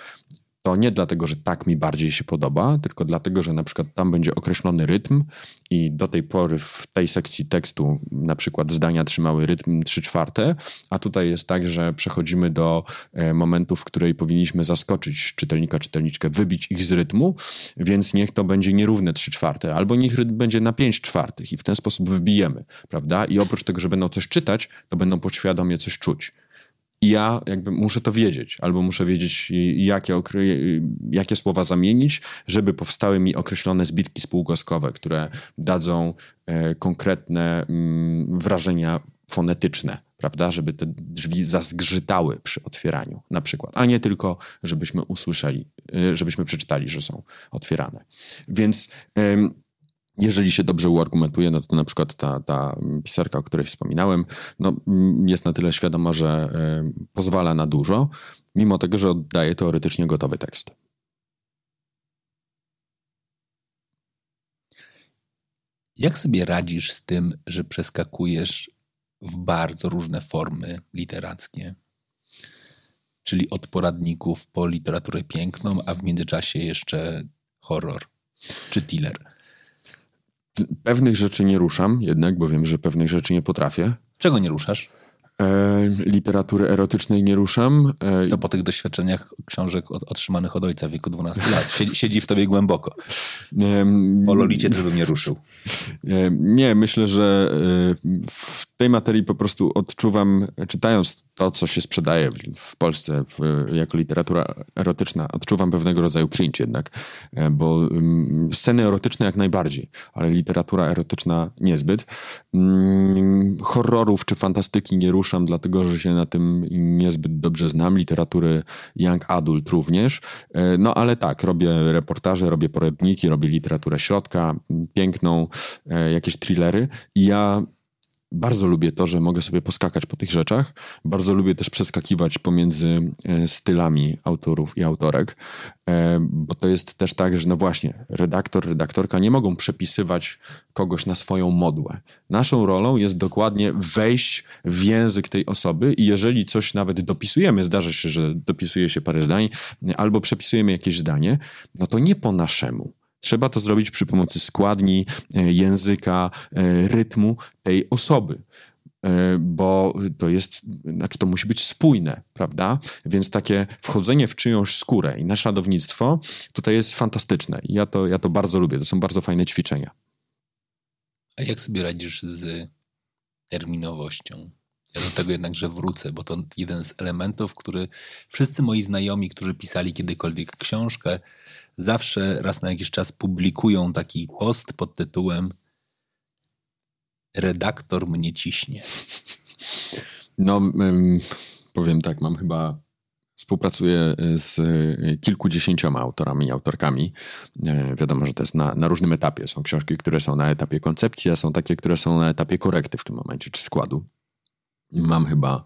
to nie dlatego, że tak mi bardziej się podoba, tylko dlatego, że na przykład tam będzie określony rytm i do tej pory w tej sekcji tekstu na przykład zdania trzymały rytm 3 czwarte, a tutaj jest tak, że przechodzimy do e, momentu, w której powinniśmy zaskoczyć czytelnika, czytelniczkę, wybić ich z rytmu, więc niech to będzie nierówne 3 czwarte, albo niech rytm będzie na 5 czwartych i w ten sposób wbijemy, prawda? I oprócz tego, że będą coś czytać, to będą podświadomie coś czuć. I ja jakby muszę to wiedzieć, albo muszę wiedzieć, jakie, jakie słowa zamienić, żeby powstały mi określone zbitki spółgłoskowe, które dadzą e, konkretne mm, wrażenia fonetyczne, prawda, żeby te drzwi zazgrzytały przy otwieraniu, na przykład, a nie tylko, żebyśmy usłyszeli, e, żebyśmy przeczytali, że są otwierane. Więc jeżeli się dobrze uargumentuje, no to na przykład ta, ta pisarka, o której wspominałem, no, jest na tyle świadoma, że pozwala na dużo, mimo tego, że oddaje teoretycznie gotowy tekst. Jak sobie radzisz z tym, że przeskakujesz w bardzo różne formy literackie? Czyli od poradników po literaturę piękną, a w międzyczasie jeszcze horror czy thriller. Pewnych rzeczy nie ruszam jednak, bo wiem, że pewnych rzeczy nie potrafię. Czego nie ruszasz? E, literatury erotycznej nie ruszam. E, to po tych doświadczeniach książek od, otrzymanych od ojca w wieku 12 lat. Siedzi, siedzi w tobie głęboko. E, po Lolicie też bym nie ruszył. Nie, myślę, że e, w tej materii po prostu odczuwam, czytając to, co się sprzedaje w Polsce w, jako literatura erotyczna, odczuwam pewnego rodzaju cringe jednak, e, bo um, sceny erotyczne jak najbardziej, ale literatura erotyczna niezbyt. Um, horrorów czy fantastyki nie ruszam, dlatego że się na tym niezbyt dobrze znam, literatury young adult również, e, no ale tak, robię reportaże, robię poradniki, robię literaturę środka, piękną, e, jakieś thrillery. I ja bardzo lubię to, że mogę sobie poskakać po tych rzeczach. Bardzo lubię też przeskakiwać pomiędzy e, stylami autorów i autorek, e, bo to jest też tak, że no właśnie, redaktor, redaktorka nie mogą przepisywać kogoś na swoją modłę. Naszą rolą jest dokładnie wejść w język tej osoby i jeżeli coś nawet dopisujemy, zdarza się, że dopisuje się parę zdań, albo przepisujemy jakieś zdanie, no to nie po naszemu Trzeba to zrobić przy pomocy składni, e, języka, e, rytmu tej osoby e, bo to jest, znaczy to musi być spójne, prawda? Więc takie wchodzenie w czyjąś skórę i naśladownictwo tutaj jest fantastyczne. Ja to, ja to bardzo lubię, to są bardzo fajne ćwiczenia. A jak sobie radzisz z terminowością? Ja do tego jednakże wrócę, bo to jeden z elementów, który wszyscy moi znajomi, którzy pisali kiedykolwiek książkę, zawsze raz na jakiś czas publikują taki post pod tytułem Redaktor mnie ciśnie. No, powiem tak, mam chyba Współpracuję z kilkudziesięcioma autorami i autorkami. E, wiadomo, że to jest na, na, różnym etapie. Są książki, które są na etapie koncepcji, a są takie, które są na etapie korekty w tym momencie, czy składu. Mam chyba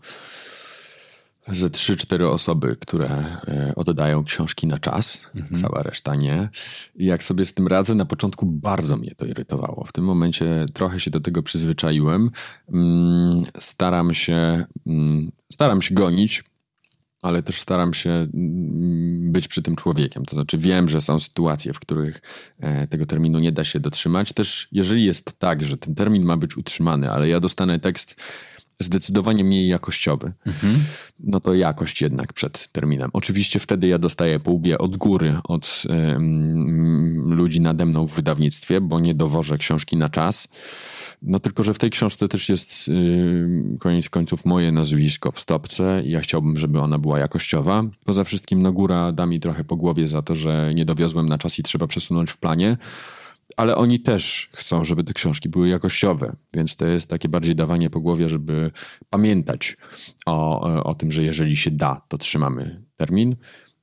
ze 3-4 osoby, które e, oddają książki na czas, mhm. cała reszta nie. I jak sobie z tym radzę, na początku bardzo mnie to irytowało. W tym momencie trochę się do tego przyzwyczaiłem. Mm, staram się, mm, staram się gonić, ale też staram się mm, być przy tym człowiekiem. To znaczy, wiem, że są sytuacje, w których e, tego terminu nie da się dotrzymać. Też, jeżeli jest tak, że ten termin ma być utrzymany, ale ja dostanę tekst zdecydowanie mniej jakościowy, mhm. no to jakość jednak przed terminem. Oczywiście wtedy ja dostaję po łbie od góry, od ludzi nade mną w wydawnictwie, bo nie dowożę książki na czas. No tylko, że w tej książce też jest yy, koniec końców moje nazwisko w stopce i ja chciałbym, żeby ona była jakościowa. Poza wszystkim no góra da mi trochę po głowie za to, że nie dowiozłem na czas i trzeba przesunąć w planie ale oni też chcą, żeby te książki były jakościowe, więc to jest takie bardziej dawanie po głowie, żeby pamiętać o, o tym, że jeżeli się da, to trzymamy termin,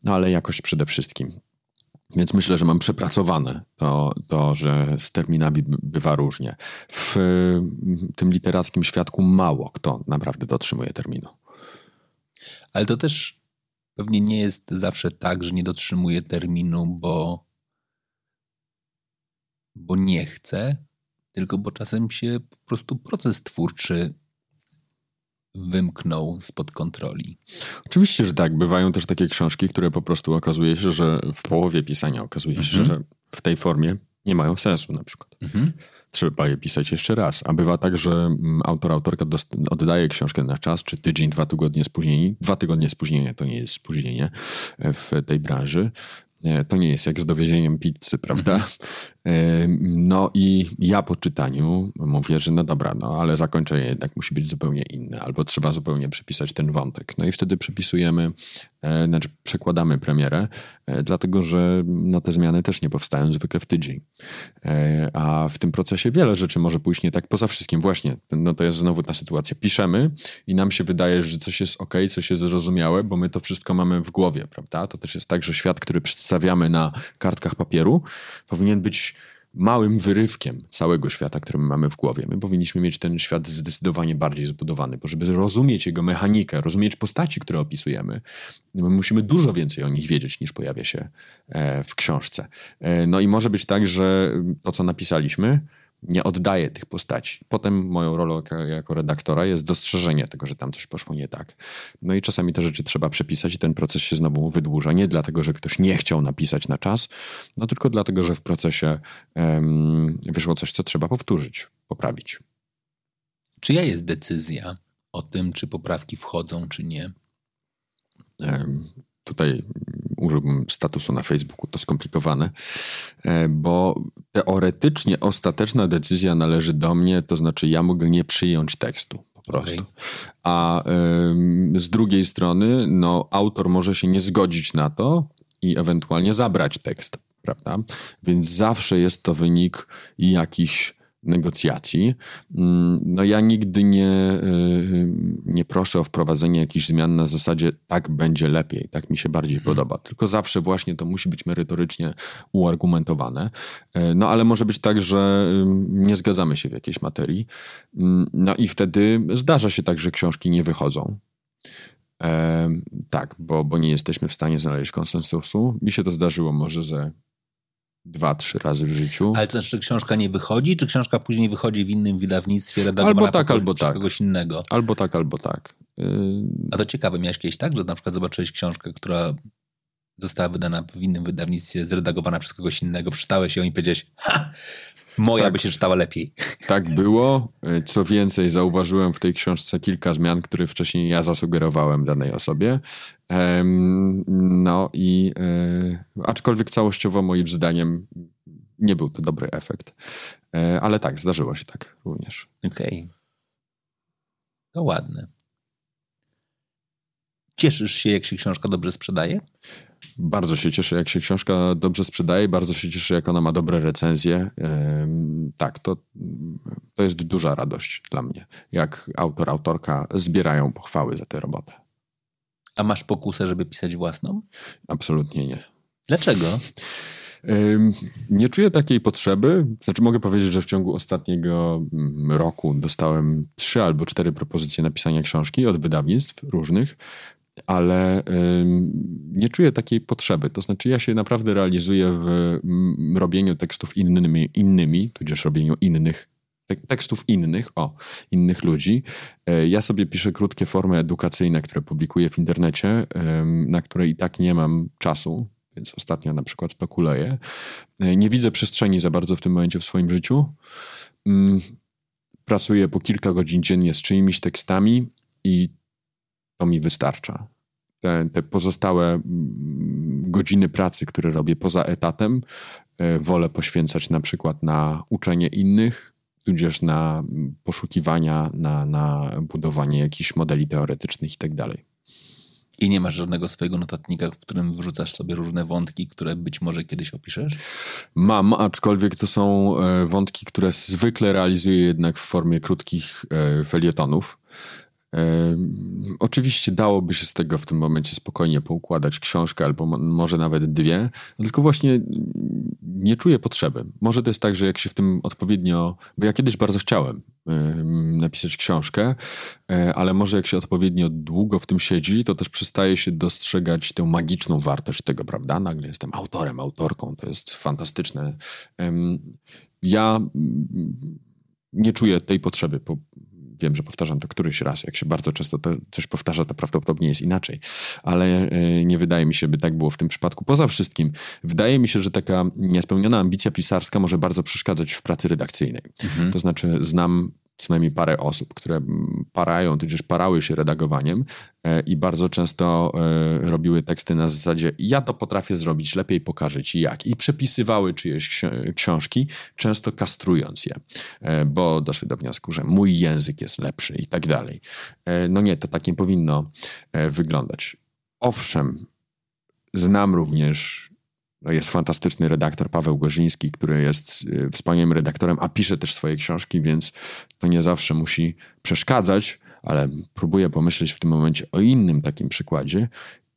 no ale jakość przede wszystkim. Więc myślę, że mam przepracowane to, to, że z terminami bywa różnie. W tym literackim świadku mało kto naprawdę dotrzymuje terminu. Ale to też pewnie nie jest zawsze tak, że nie dotrzymuje terminu, bo bo nie chce, tylko bo czasem się po prostu proces twórczy wymknął spod kontroli. Oczywiście, że tak. Bywają też takie książki, które po prostu okazuje się, że w połowie pisania okazuje się, mhm. że w tej formie nie mają sensu na przykład. Mhm. Trzeba je pisać jeszcze raz. A bywa tak, że mm, autor, autorka oddaje książkę na czas, czy tydzień, dwa tygodnie spóźnieni. Dwa tygodnie spóźnienia to nie jest spóźnienie w tej branży. To nie jest jak z dowiezieniem pizzy, prawda? No i ja po czytaniu mówię, że no dobra, no ale zakończenie jednak musi być zupełnie inne, albo trzeba zupełnie przepisać ten wątek. No i wtedy przepisujemy, e, znaczy przekładamy premierę, e, dlatego że no, te zmiany też nie powstają zwykle w tydzień. E, a w tym procesie wiele rzeczy może pójść nie tak. Poza wszystkim właśnie, no to jest znowu ta sytuacja. Piszemy i nam się wydaje, że coś jest ok, coś jest zrozumiałe, bo my to wszystko mamy w głowie, prawda? To też jest tak, że świat, który przedstawiamy na kartkach papieru, powinien być małym wyrywkiem całego świata, który my mamy w głowie. My powinniśmy mieć ten świat zdecydowanie bardziej zbudowany, bo żeby rozumieć jego mechanikę, rozumieć postaci, które opisujemy, my musimy dużo więcej o nich wiedzieć niż pojawia się e, w książce. E, no i może być tak, że to, co napisaliśmy, nie oddaję tych postaci. Potem moją rolą jako redaktora jest dostrzeżenie tego, że tam coś poszło nie tak. No i czasami te rzeczy trzeba przepisać i ten proces się znowu wydłuża. Nie dlatego, że ktoś nie chciał napisać na czas, no tylko dlatego, że w procesie um, wyszło coś, co trzeba powtórzyć, poprawić. Czyja jest decyzja o tym, czy poprawki wchodzą, czy nie? Um, tutaj użyłbym statusu na Facebooku, to skomplikowane, e, bo teoretycznie ostateczna decyzja należy do mnie, to znaczy ja mogę nie przyjąć tekstu po prostu. Okay. A y, z drugiej strony, no, autor może się nie zgodzić na to i ewentualnie zabrać tekst, prawda? Więc zawsze jest to wynik jakichś negocjacji. Mm, no ja nigdy nie, y, nie proszę o wprowadzenie jakichś zmian na zasadzie tak będzie lepiej, tak mi się bardziej hmm. podoba, tylko zawsze właśnie to musi być merytorycznie uargumentowane. E, no ale może być tak, że nie zgadzamy się w jakiejś materii. Mm, no i wtedy zdarza się tak, że książki nie wychodzą. E, tak, bo, bo nie jesteśmy w stanie znaleźć konsensusu. Mi się to zdarzyło może ze dwa, trzy razy w życiu. Ale to znaczy, czy książka nie wychodzi, czy książka później wychodzi w innym wydawnictwie redagowana albo tak, albo tak. kogoś innego? Albo tak, albo tak. Yy... A to ciekawe, miałeś kiedyś tak, że na przykład zobaczyłeś książkę, która została wydana w innym wydawnictwie, zredagowana przez kogoś innego, przeczytałeś ją i powiedziałeś, ha, moja tak, by się czytała lepiej. Tak było. Co więcej, zauważyłem w tej książce kilka zmian, które wcześniej ja zasugerowałem danej osobie. No i e, aczkolwiek całościowo moim zdaniem nie był to dobry efekt. E, ale tak, zdarzyło się tak również. Okej. Okay. To ładne. Cieszysz się, jak się książka dobrze sprzedaje? Bardzo się cieszę, jak się książka dobrze sprzedaje, bardzo się cieszę, jak ona ma dobre recenzje. Tak, to, to jest duża radość dla mnie, jak autor, autorka zbierają pochwały za tę robotę. A masz pokusę, żeby pisać własną? Absolutnie nie. Dlaczego? Nie czuję takiej potrzeby. Znaczy, mogę powiedzieć, że w ciągu ostatniego mm, roku dostałem trzy albo cztery propozycje napisania książki od wydawnictw różnych ale nie czuję takiej potrzeby. To znaczy, ja się naprawdę realizuję w robieniu tekstów innymi, innymi tudzież robieniu innych tekstów innych, o, innych ludzi. E, ja sobie piszę krótkie formy edukacyjne, które publikuję w internecie, na które i tak nie mam czasu, więc ostatnio na przykład to kuleję. E, nie widzę przestrzeni za bardzo w tym momencie w swoim życiu. Mm, pracuję po kilka godzin dziennie z czyimiś tekstami i to mi wystarcza. Te, te pozostałe mm, godziny pracy, które robię poza etatem, e, wolę poświęcać na przykład na uczenie innych, tudzież na mm, poszukiwania, na, na budowanie jakichś modeli teoretycznych i tak dalej. I nie masz żadnego swojego notatnika, w którym wrzucasz sobie różne wątki, które być może kiedyś opiszesz? Mam, aczkolwiek to są e, wątki, które zwykle realizuję jednak w formie krótkich e, felietonów. Oczywiście dałoby się z tego w tym momencie spokojnie poukładać książkę albo może nawet dwie, tylko właśnie nie czuję potrzeby. Może to jest tak, że jak się w tym odpowiednio, bo ja kiedyś bardzo chciałem napisać książkę, e, ale może jak się odpowiednio długo w tym siedzi, to też przestaje się dostrzegać tę magiczną wartość tego, prawda? Nagle jestem autorem, autorką, to jest fantastyczne. Ja nie czuję tej potrzeby po, wiem, że powtarzam to któryś raz. Jak się bardzo często to coś powtarza, to prawdopodobnie jest inaczej. Ale e, nie wydaje mi się, by tak było w tym przypadku. Poza wszystkim, wydaje mi się, że taka niespełniona ambicja pisarska może bardzo przeszkadzać w pracy redakcyjnej. Mhm. To znaczy, znam co najmniej parę osób, które parają, tudzież parały się redagowaniem e, i bardzo często e, robiły teksty na zasadzie ja to potrafię zrobić, lepiej pokażę ci jak. I przepisywały czyjeś książki, często kastrując je, e, bo doszły do wniosku, że mój język jest lepszy i tak dalej. No nie, to tak nie powinno wyglądać. Owszem, znam również jest fantastyczny redaktor Paweł Gorzyński, który jest y, wspaniałym redaktorem, a pisze też swoje książki, więc to nie zawsze musi przeszkadzać, ale próbuję pomyśleć w tym momencie o innym takim przykładzie.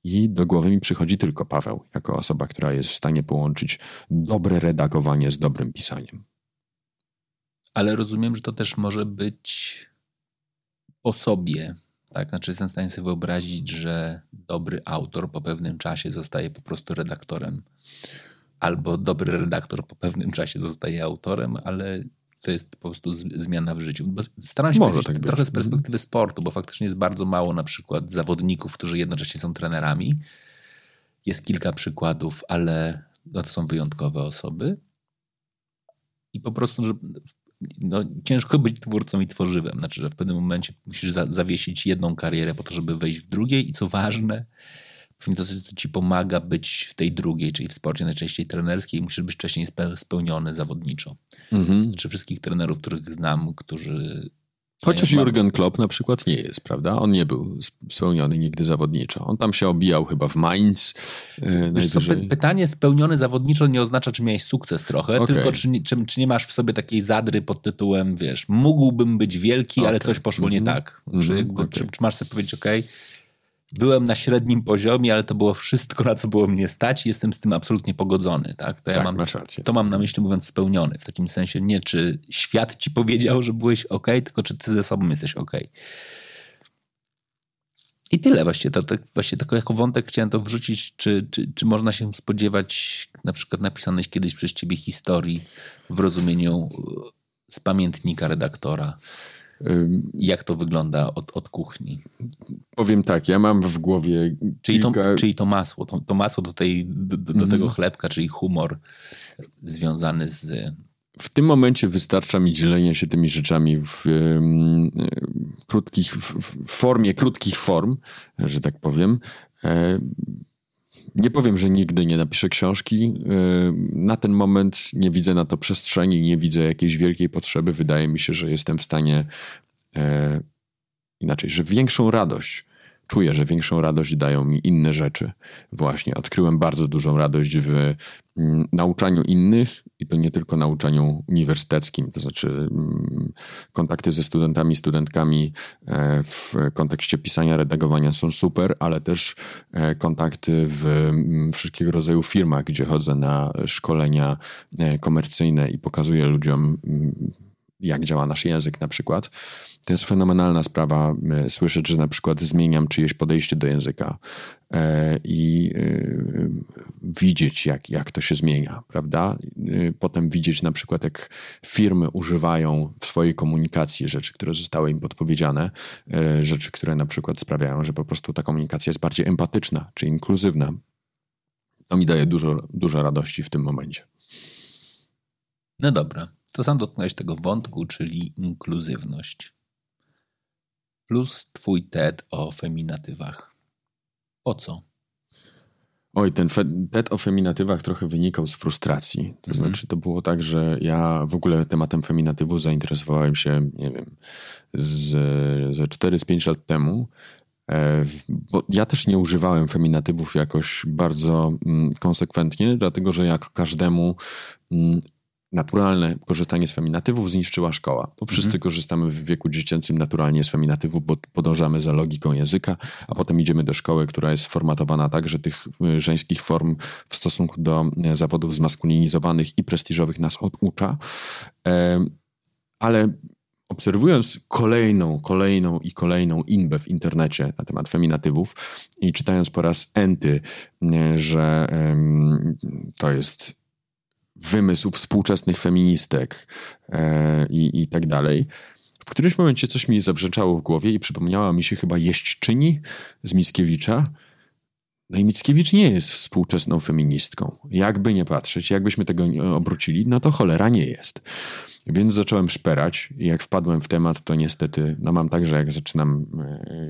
I do głowy mi przychodzi tylko Paweł, jako osoba, która jest w stanie połączyć dobre redagowanie z dobrym pisaniem. Ale rozumiem, że to też może być po sobie, tak? Znaczy jestem w stanie sobie wyobrazić, że dobry autor po pewnym czasie zostaje po prostu redaktorem. Albo dobry redaktor po pewnym czasie zostaje autorem, ale to jest po prostu zmiana w życiu. Bo staram się Może tak trochę z perspektywy sportu, bo faktycznie jest bardzo mało na przykład zawodników, którzy jednocześnie są trenerami. Jest kilka przykładów, ale no to są wyjątkowe osoby. I po prostu że no, ciężko być twórcą i tworzywem. Znaczy, że w pewnym momencie musisz za, zawiesić jedną karierę po to, żeby wejść w drugiej i co ważne, to, to ci pomaga być w tej drugiej, czyli w sporcie najczęściej trenerskiej, musisz być wcześniej spełniony zawodniczo. Mhm. Znaczy wszystkich trenerów, których znam, którzy Chociaż Jurgen Klopp na przykład nie jest, prawda? On nie był spełniony nigdy zawodniczo. On tam się obijał chyba w Mainz. Yy, co, pytanie spełniony zawodniczo nie oznacza, czy miałeś sukces trochę, okay. tylko czy, czy, czy, nie masz w sobie takiej zadry pod tytułem, wiesz, mógłbym być wielki, okay. ale coś poszło mm -hmm. nie mhm. tak. Mm -hmm. Czy, okay. czy, czy, masz sobie powiedzieć, okej, okay, byłem na średnim poziomie, ale to było wszystko, na co było mnie stać i jestem z tym absolutnie pogodzony. Tak, to, ja tak, mam, masz rację. to mam na myśli mówiąc spełniony. W takim sensie nie, czy świat ci powiedział, że byłeś ok, tylko czy ty ze sobą jesteś ok. I tyle właściwie. To, to, właśnie tylko jako wątek chciałem to wrzucić, czy, czy, czy można się spodziewać na przykład napisanej kiedyś przez ciebie historii w rozumieniu z pamiętnika redaktora, jak to wygląda od, od kuchni? Powiem tak, ja mam w głowie. Czyli, kilka... to, czyli to masło, to, to masło do, tej, do, do mm. tego chlebka, czyli humor związany z. W tym momencie wystarcza mi dzielenie się tymi rzeczami w, krótkich, w formie krótkich form, że tak powiem. E, nie powiem, że nigdy nie napiszę książki. E, na ten moment nie widzę na to przestrzeni, nie widzę jakiejś wielkiej potrzeby. Wydaje mi się, że jestem w stanie e, inaczej, że większą radość czuję, że większą radość dają mi inne rzeczy. Właśnie odkryłem bardzo dużą radość w mm, nauczaniu innych i to nie tylko nauczaniu uniwersyteckim, to znaczy mm, kontakty ze studentami, studentkami e, w kontekście pisania, redagowania są super, ale też e, kontakty w mm, wszelkiego rodzaju firmach, gdzie chodzę na szkolenia e, komercyjne i pokazuję ludziom jak działa nasz język na przykład. To jest fenomenalna sprawa e, słyszeć, że na przykład zmieniam czyjeś podejście do języka e, i e, widzieć, jak, jak to się zmienia, prawda? Potem widzieć na przykład, jak firmy używają w swojej komunikacji rzeczy, które zostały im podpowiedziane, rzeczy, które na przykład sprawiają, że po prostu ta komunikacja jest bardziej empatyczna czy inkluzywna. To mi daje dużo, dużo radości w tym momencie. No dobra, to sam dotknąłeś tego wątku, czyli inkluzywność plus twój TED o feminatywach. Po co? Oj, ten TED o feminatywach trochę wynikał z frustracji. To mhm. znaczy, to było tak, że ja w ogóle tematem feminatywu zainteresowałem się, nie wiem, z, ze 4-5 lat temu. E, bo ja też nie używałem feminatywów jakoś bardzo mm, konsekwentnie, dlatego że jak każdemu mm, naturalne korzystanie z feminatywów zniszczyła szkoła. Bo wszyscy mhm. korzystamy w wieku dziecięcym naturalnie z feminatywów, bo podążamy za logiką języka, a potem idziemy do szkoły, która jest formatowana tak, że tych y, żeńskich form w stosunku do y, zawodów zmaskulinizowanych i prestiżowych nas oducza. Ale obserwując kolejną, kolejną i kolejną inbę w internecie na temat feminatywów i czytając po raz enty, y, że to jest wymysł współczesnych feministek e, i, i tak dalej. W którymś momencie coś mi zabrzeczało w głowie i przypomniała mi się chyba jeźdźczyni z Mickiewicza. No i Mickiewicz nie jest współczesną feministką. Jakby nie patrzeć, jakbyśmy tego nie obrócili, no to cholera nie jest. Więc zacząłem szperać i jak wpadłem w temat, to niestety, no mam tak, że jak zaczynam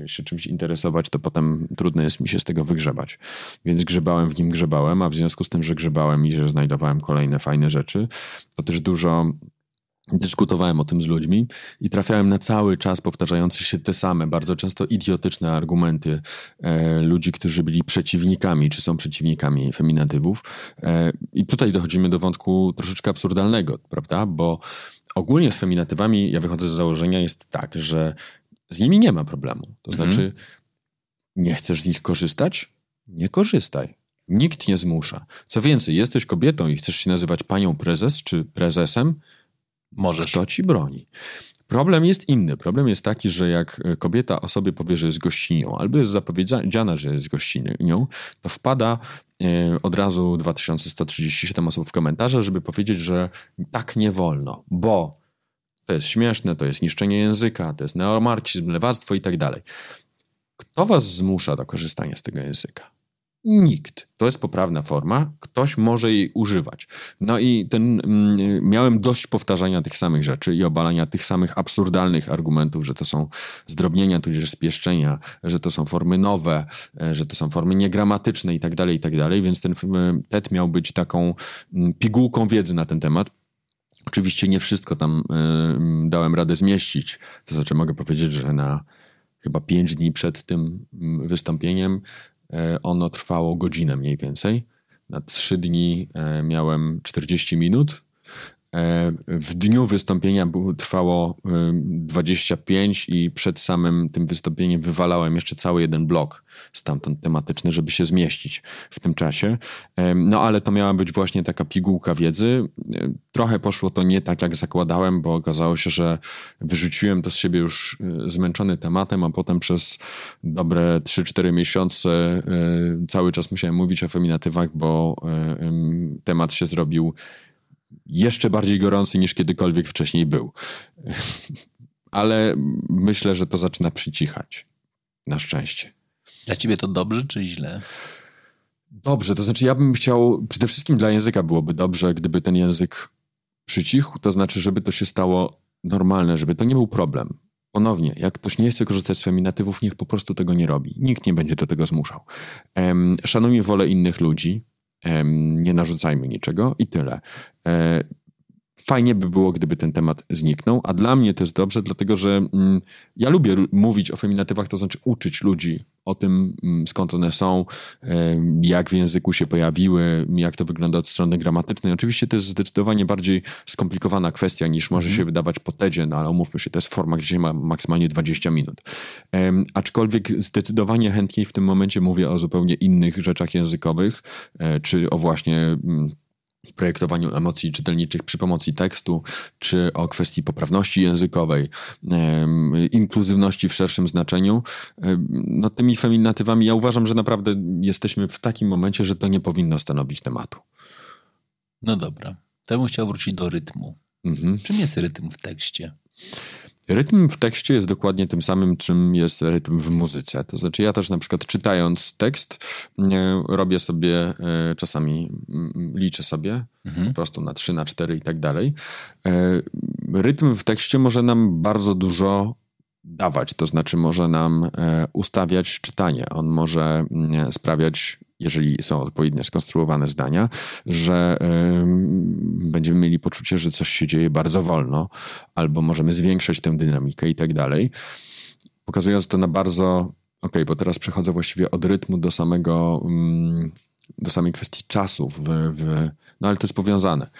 e, się czymś interesować, to potem trudno jest mi się z tego wygrzebać. Więc grzebałem w nim, grzebałem, a w związku z tym, że grzebałem i że znajdowałem kolejne fajne rzeczy, to też dużo Dyskutowałem o tym z ludźmi i trafiałem na cały czas powtarzające się te same, bardzo często idiotyczne argumenty e, ludzi, którzy byli przeciwnikami, czy są przeciwnikami feminatywów. E, I tutaj dochodzimy do wątku troszeczkę absurdalnego, prawda? Bo ogólnie z feminatywami, ja wychodzę z założenia, jest tak, że z nimi nie ma problemu. To mhm. znaczy, nie chcesz z nich korzystać? Nie korzystaj. Nikt nie zmusza. Co więcej, jesteś kobietą i chcesz się nazywać panią prezes czy prezesem, Możesz. Ci broni? Problem jest inny. Problem jest taki, że jak kobieta o sobie powie, że jest gościnią, albo jest zapowiedziana, że jest gościnią, to wpada e, od razu 2137 osób w komentarze, żeby powiedzieć, że tak nie wolno, bo to jest śmieszne, to jest niszczenie języka, to jest neomarksizm, lewactwo i tak dalej. Kto was zmusza do korzystania z tego języka? Nikt. To jest poprawna forma, ktoś może jej używać. No i ten, mm, miałem dość powtarzania tych samych rzeczy i obalania tych samych absurdalnych argumentów, że to są zdrobnienia, tudzież spieszczenia, że to są formy nowe, e, że to są formy niegramatyczne i tak dalej, i tak dalej. Więc ten TED miał być taką mm, pigułką wiedzy na ten temat. Oczywiście nie wszystko tam y, dałem radę zmieścić. To znaczy mogę powiedzieć, że na chyba pięć dni przed tym mm, wystąpieniem ono trwało godzinę mniej więcej. Na trzy dni y, miałem 40 minut E, w dniu wystąpienia trwało 25 i przed samym tym wystąpieniem wywalałem jeszcze cały jeden blok stamtąd tematyczny, żeby się zmieścić w tym czasie. E, no ale to miała być właśnie taka pigułka wiedzy. E, trochę poszło to nie tak, jak zakładałem, bo okazało się, że wyrzuciłem to z siebie już zmęczony tematem, a potem przez dobre 3-4 miesiące cały czas musiałem mówić o feminatywach, bo temat się zrobił jeszcze bardziej gorący niż kiedykolwiek wcześniej był. Ale myślę, że to zaczyna przycichać. Na szczęście. Dla ciebie to dobrze czy źle? Dobrze, to znaczy ja bym chciał, przede wszystkim dla języka byłoby dobrze, gdyby ten język przycichł, to znaczy, żeby to się stało normalne, żeby to nie był problem. Ponownie, jak ktoś nie chce korzystać z feminatywów, niech po prostu tego nie robi. Nikt nie będzie do tego zmuszał. Um, szanujmy wolę innych ludzi, nie narzucajmy niczego i tyle. Fajnie by było, gdyby ten temat zniknął, a dla mnie to jest dobrze, dlatego że mm, ja lubię mówić o feminatywach, to znaczy uczyć ludzi o tym, mm, skąd one są, jak w języku się pojawiły, jak to wygląda od strony gramatycznej. Oczywiście to jest zdecydowanie bardziej skomplikowana kwestia niż może mhm. się wydawać po TEDzie, no ale umówmy się, to jest forma, gdzie się ma maksymalnie 20 minut. Aczkolwiek zdecydowanie chętniej w tym momencie mówię o zupełnie innych rzeczach językowych, e, czy o właśnie mm, projektowaniu emocji czytelniczych przy pomocy tekstu, czy o kwestii poprawności językowej, inkluzywności w szerszym znaczeniu. No, tymi feminatywami ja uważam, że naprawdę jesteśmy w takim momencie, że to nie powinno stanowić tematu. No dobra. To bym chciał wrócić do rytmu. Mhm. Czym jest rytm w tekście? Rytm w tekście jest dokładnie tym samym, czym jest rytm w muzyce. To znaczy, ja też na przykład czytając tekst, robię sobie e, czasami, liczę sobie mhm. po prostu na 3, na 4 i tak dalej. E, rytm w tekście może nam bardzo dużo dawać, to znaczy może nam e, ustawiać czytanie. On może sprawiać jeżeli są odpowiednio skonstruowane zdania, że będziemy mieli poczucie, że coś się dzieje bardzo wolno, albo możemy zwiększać tę dynamikę i tak dalej. Pokazując to na bardzo. Ok, bo teraz przechodzę właściwie od rytmu do samego. do samej kwestii czasu, w, w, no ale to jest powiązane.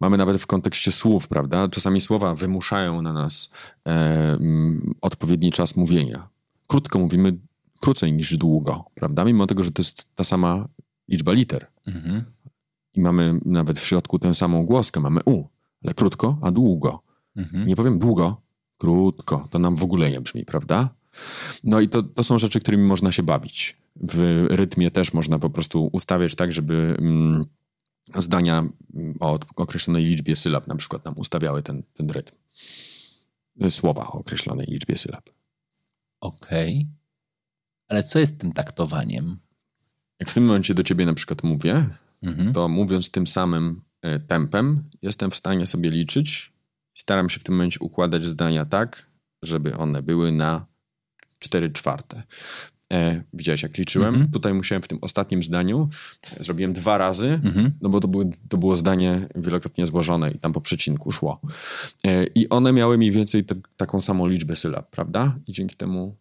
Mamy nawet w kontekście słów, prawda? Czasami słowa wymuszają na nas e, odpowiedni czas mówienia. Krótko mówimy krócej niż długo, prawda? Mimo tego, że to jest ta sama liczba liter. Mhm. I mamy nawet w środku tę samą głoskę, mamy U, ale krótko, a długo. Mhm. Nie powiem długo, krótko, to nam w ogóle nie brzmi, prawda? No i to, to są rzeczy, którymi można się bawić. W rytmie też można po prostu ustawiać tak, żeby mm, zdania o określonej liczbie sylab na przykład nam ustawiały ten, ten rytm. Słowa o określonej liczbie sylab. Okej. Okay. Ale co jest tym taktowaniem? Jak w tym momencie do ciebie na przykład mówię, mhm. to mówiąc tym samym e, tempem, jestem w stanie sobie liczyć staram się w tym momencie układać zdania tak, żeby one były na 4 czwarte. E, widziałeś, jak liczyłem? Mhm. Tutaj musiałem w tym ostatnim zdaniu, e, zrobiłem dwa razy, mhm. no bo to, były, to było zdanie wielokrotnie złożone i tam po przecinku szło. E, I one miały mniej więcej te, taką samą liczbę sylab, prawda? I dzięki temu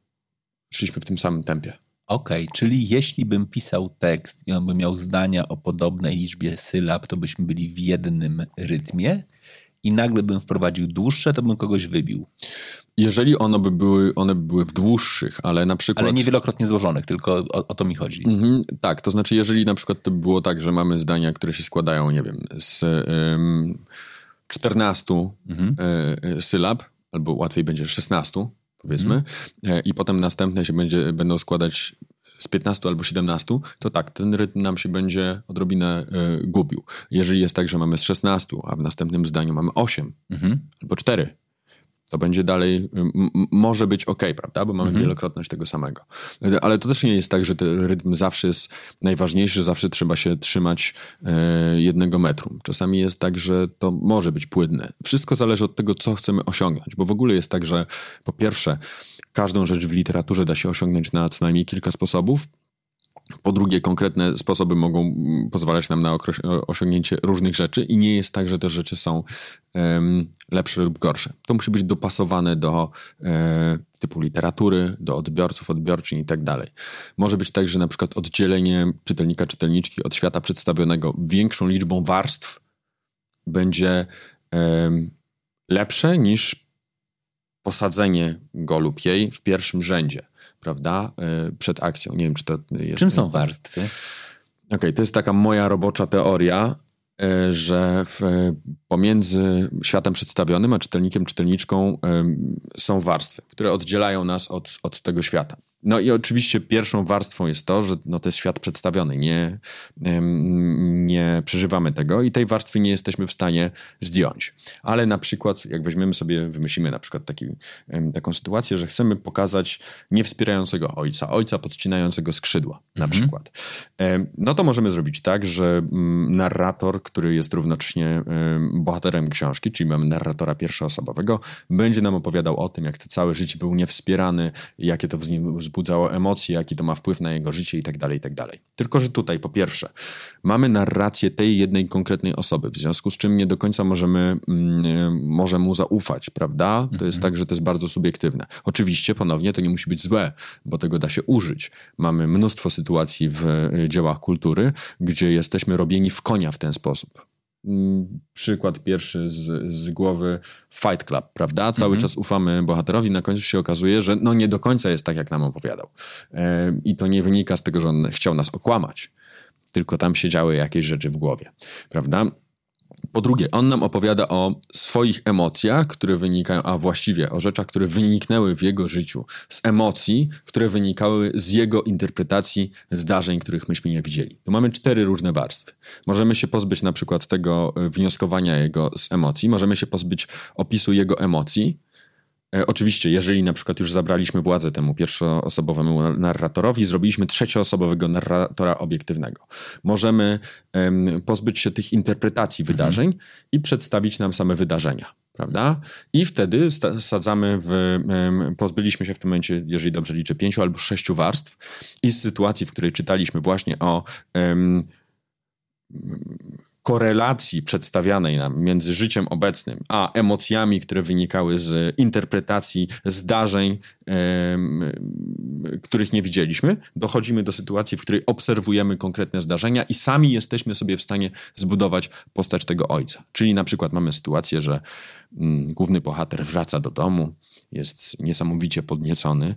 szliśmy w tym samym tempie. Okej, okay, czyli jeśli bym pisał tekst i on by miał zdania o podobnej liczbie sylab, to byśmy byli w jednym rytmie i nagle bym wprowadził dłuższe, to bym kogoś wybił. Jeżeli one by były, one by były w dłuższych, ale na przykład... Ale niewielokrotnie złożonych, tylko o, o to mi chodzi. Mhm, tak, to znaczy jeżeli na przykład to by było tak, że mamy zdania, które się składają, nie wiem, z ym, 14 mhm. y, y, sylab, albo łatwiej będzie 16, powiedzmy, mm. i potem następne się będzie, będą składać z 15 albo 17, to tak, ten rytm nam się będzie odrobinę y, gubił. Jeżeli jest tak, że mamy z 16, a w następnym zdaniu mamy 8 mm -hmm. albo 4, to będzie dalej, może być ok, prawda? Bo mamy mhm. wielokrotność tego samego. Ale to też nie jest tak, że ten rytm zawsze jest najważniejszy, zawsze trzeba się trzymać e, jednego metru. Czasami jest tak, że to może być płynne. Wszystko zależy od tego, co chcemy osiągnąć, bo w ogóle jest tak, że po pierwsze, każdą rzecz w literaturze da się osiągnąć na co najmniej kilka sposobów, Po drugie, konkretne sposoby mogą mm, pozwalać nam na osiągnięcie różnych rzeczy i nie jest tak, że te rzeczy są um, lepsze lub gorsze. To musi być dopasowane do e, typu literatury, do odbiorców, odbiorczyń i tak dalej. Może być tak, że na przykład oddzielenie czytelnika, czytelniczki od świata przedstawionego większą liczbą warstw będzie um, lepsze niż posadzenie go lub jej w pierwszym rzędzie prawda, e, przed akcją. Nie wiem, czy to jest... Czym są warstwy? Okej, okay, to jest taka moja robocza teoria, e, że w, pomiędzy światem przedstawionym a czytelnikiem, czytelniczką są warstwy, które oddzielają nas od, od tego świata. No i oczywiście pierwszą warstwą jest to, że no to jest świat przedstawiony, nie, nie przeżywamy tego i tej warstwy nie jesteśmy w stanie zdjąć. Ale na przykład, jak weźmiemy sobie, wymyślimy na przykład taki, taką sytuację, że chcemy pokazać niewspierającego ojca, ojca podcinającego skrzydła na mhm. przykład. No to możemy zrobić tak, że mm, narrator, który jest równocześnie bohaterem książki, czyli mamy narratora pierwszoosobowego, będzie nam opowiadał o tym, jak to całe życie był niewspierany, jakie to w nim wzbudzało emocje, jaki to ma wpływ na jego życie i tak dalej, i tak dalej. Tylko, że tutaj po pierwsze mamy narrację tej jednej konkretnej osoby, w związku z czym nie do końca możemy mm, może mu zaufać, prawda? To mhm. jest tak, że to jest bardzo subiektywne. Oczywiście, ponownie, to nie musi być złe, bo tego da się użyć. Mamy mnóstwo sytuacji w y, dziełach kultury, gdzie jesteśmy robieni w konia w ten sposób przykład pierwszy z, z głowy Fight Club, prawda? Cały mhm. czas ufamy bohaterowi, na końcu się okazuje, że no nie do końca jest tak, jak nam opowiadał. I to nie wynika z tego, że on chciał nas okłamać, tylko tam się działy jakieś rzeczy w głowie, prawda? Po drugie, on nam opowiada o swoich emocjach, które wynikają, a właściwie o rzeczach, które wyniknęły w jego życiu z emocji, które wynikały z jego interpretacji zdarzeń, których myśmy nie widzieli. Tu mamy cztery różne warstwy. Możemy się pozbyć na przykład tego wnioskowania jego z emocji, możemy się pozbyć opisu jego emocji, oczywiście, jeżeli na przykład już zabraliśmy władzę temu pierwszoosobowemu narratorowi, zrobiliśmy trzecioosobowego narratora obiektywnego. Możemy um, pozbyć się tych interpretacji mhm. wydarzeń mhm. i przedstawić nam same wydarzenia. Prawda? I wtedy sadzamy w. Um, pozbyliśmy się w tym momencie, jeżeli dobrze liczę, pięciu albo sześciu warstw, i z sytuacji, w której czytaliśmy właśnie o. Um, korelacji przedstawianej nam między życiem obecnym a emocjami, które wynikały z interpretacji zdarzeń, których nie widzieliśmy, dochodzimy do sytuacji, w której obserwujemy konkretne zdarzenia i sami jesteśmy sobie w stanie zbudować postać tego ojca. Czyli na przykład mamy sytuację, że mm, główny bohater wraca do domu, jest niesamowicie podniecony,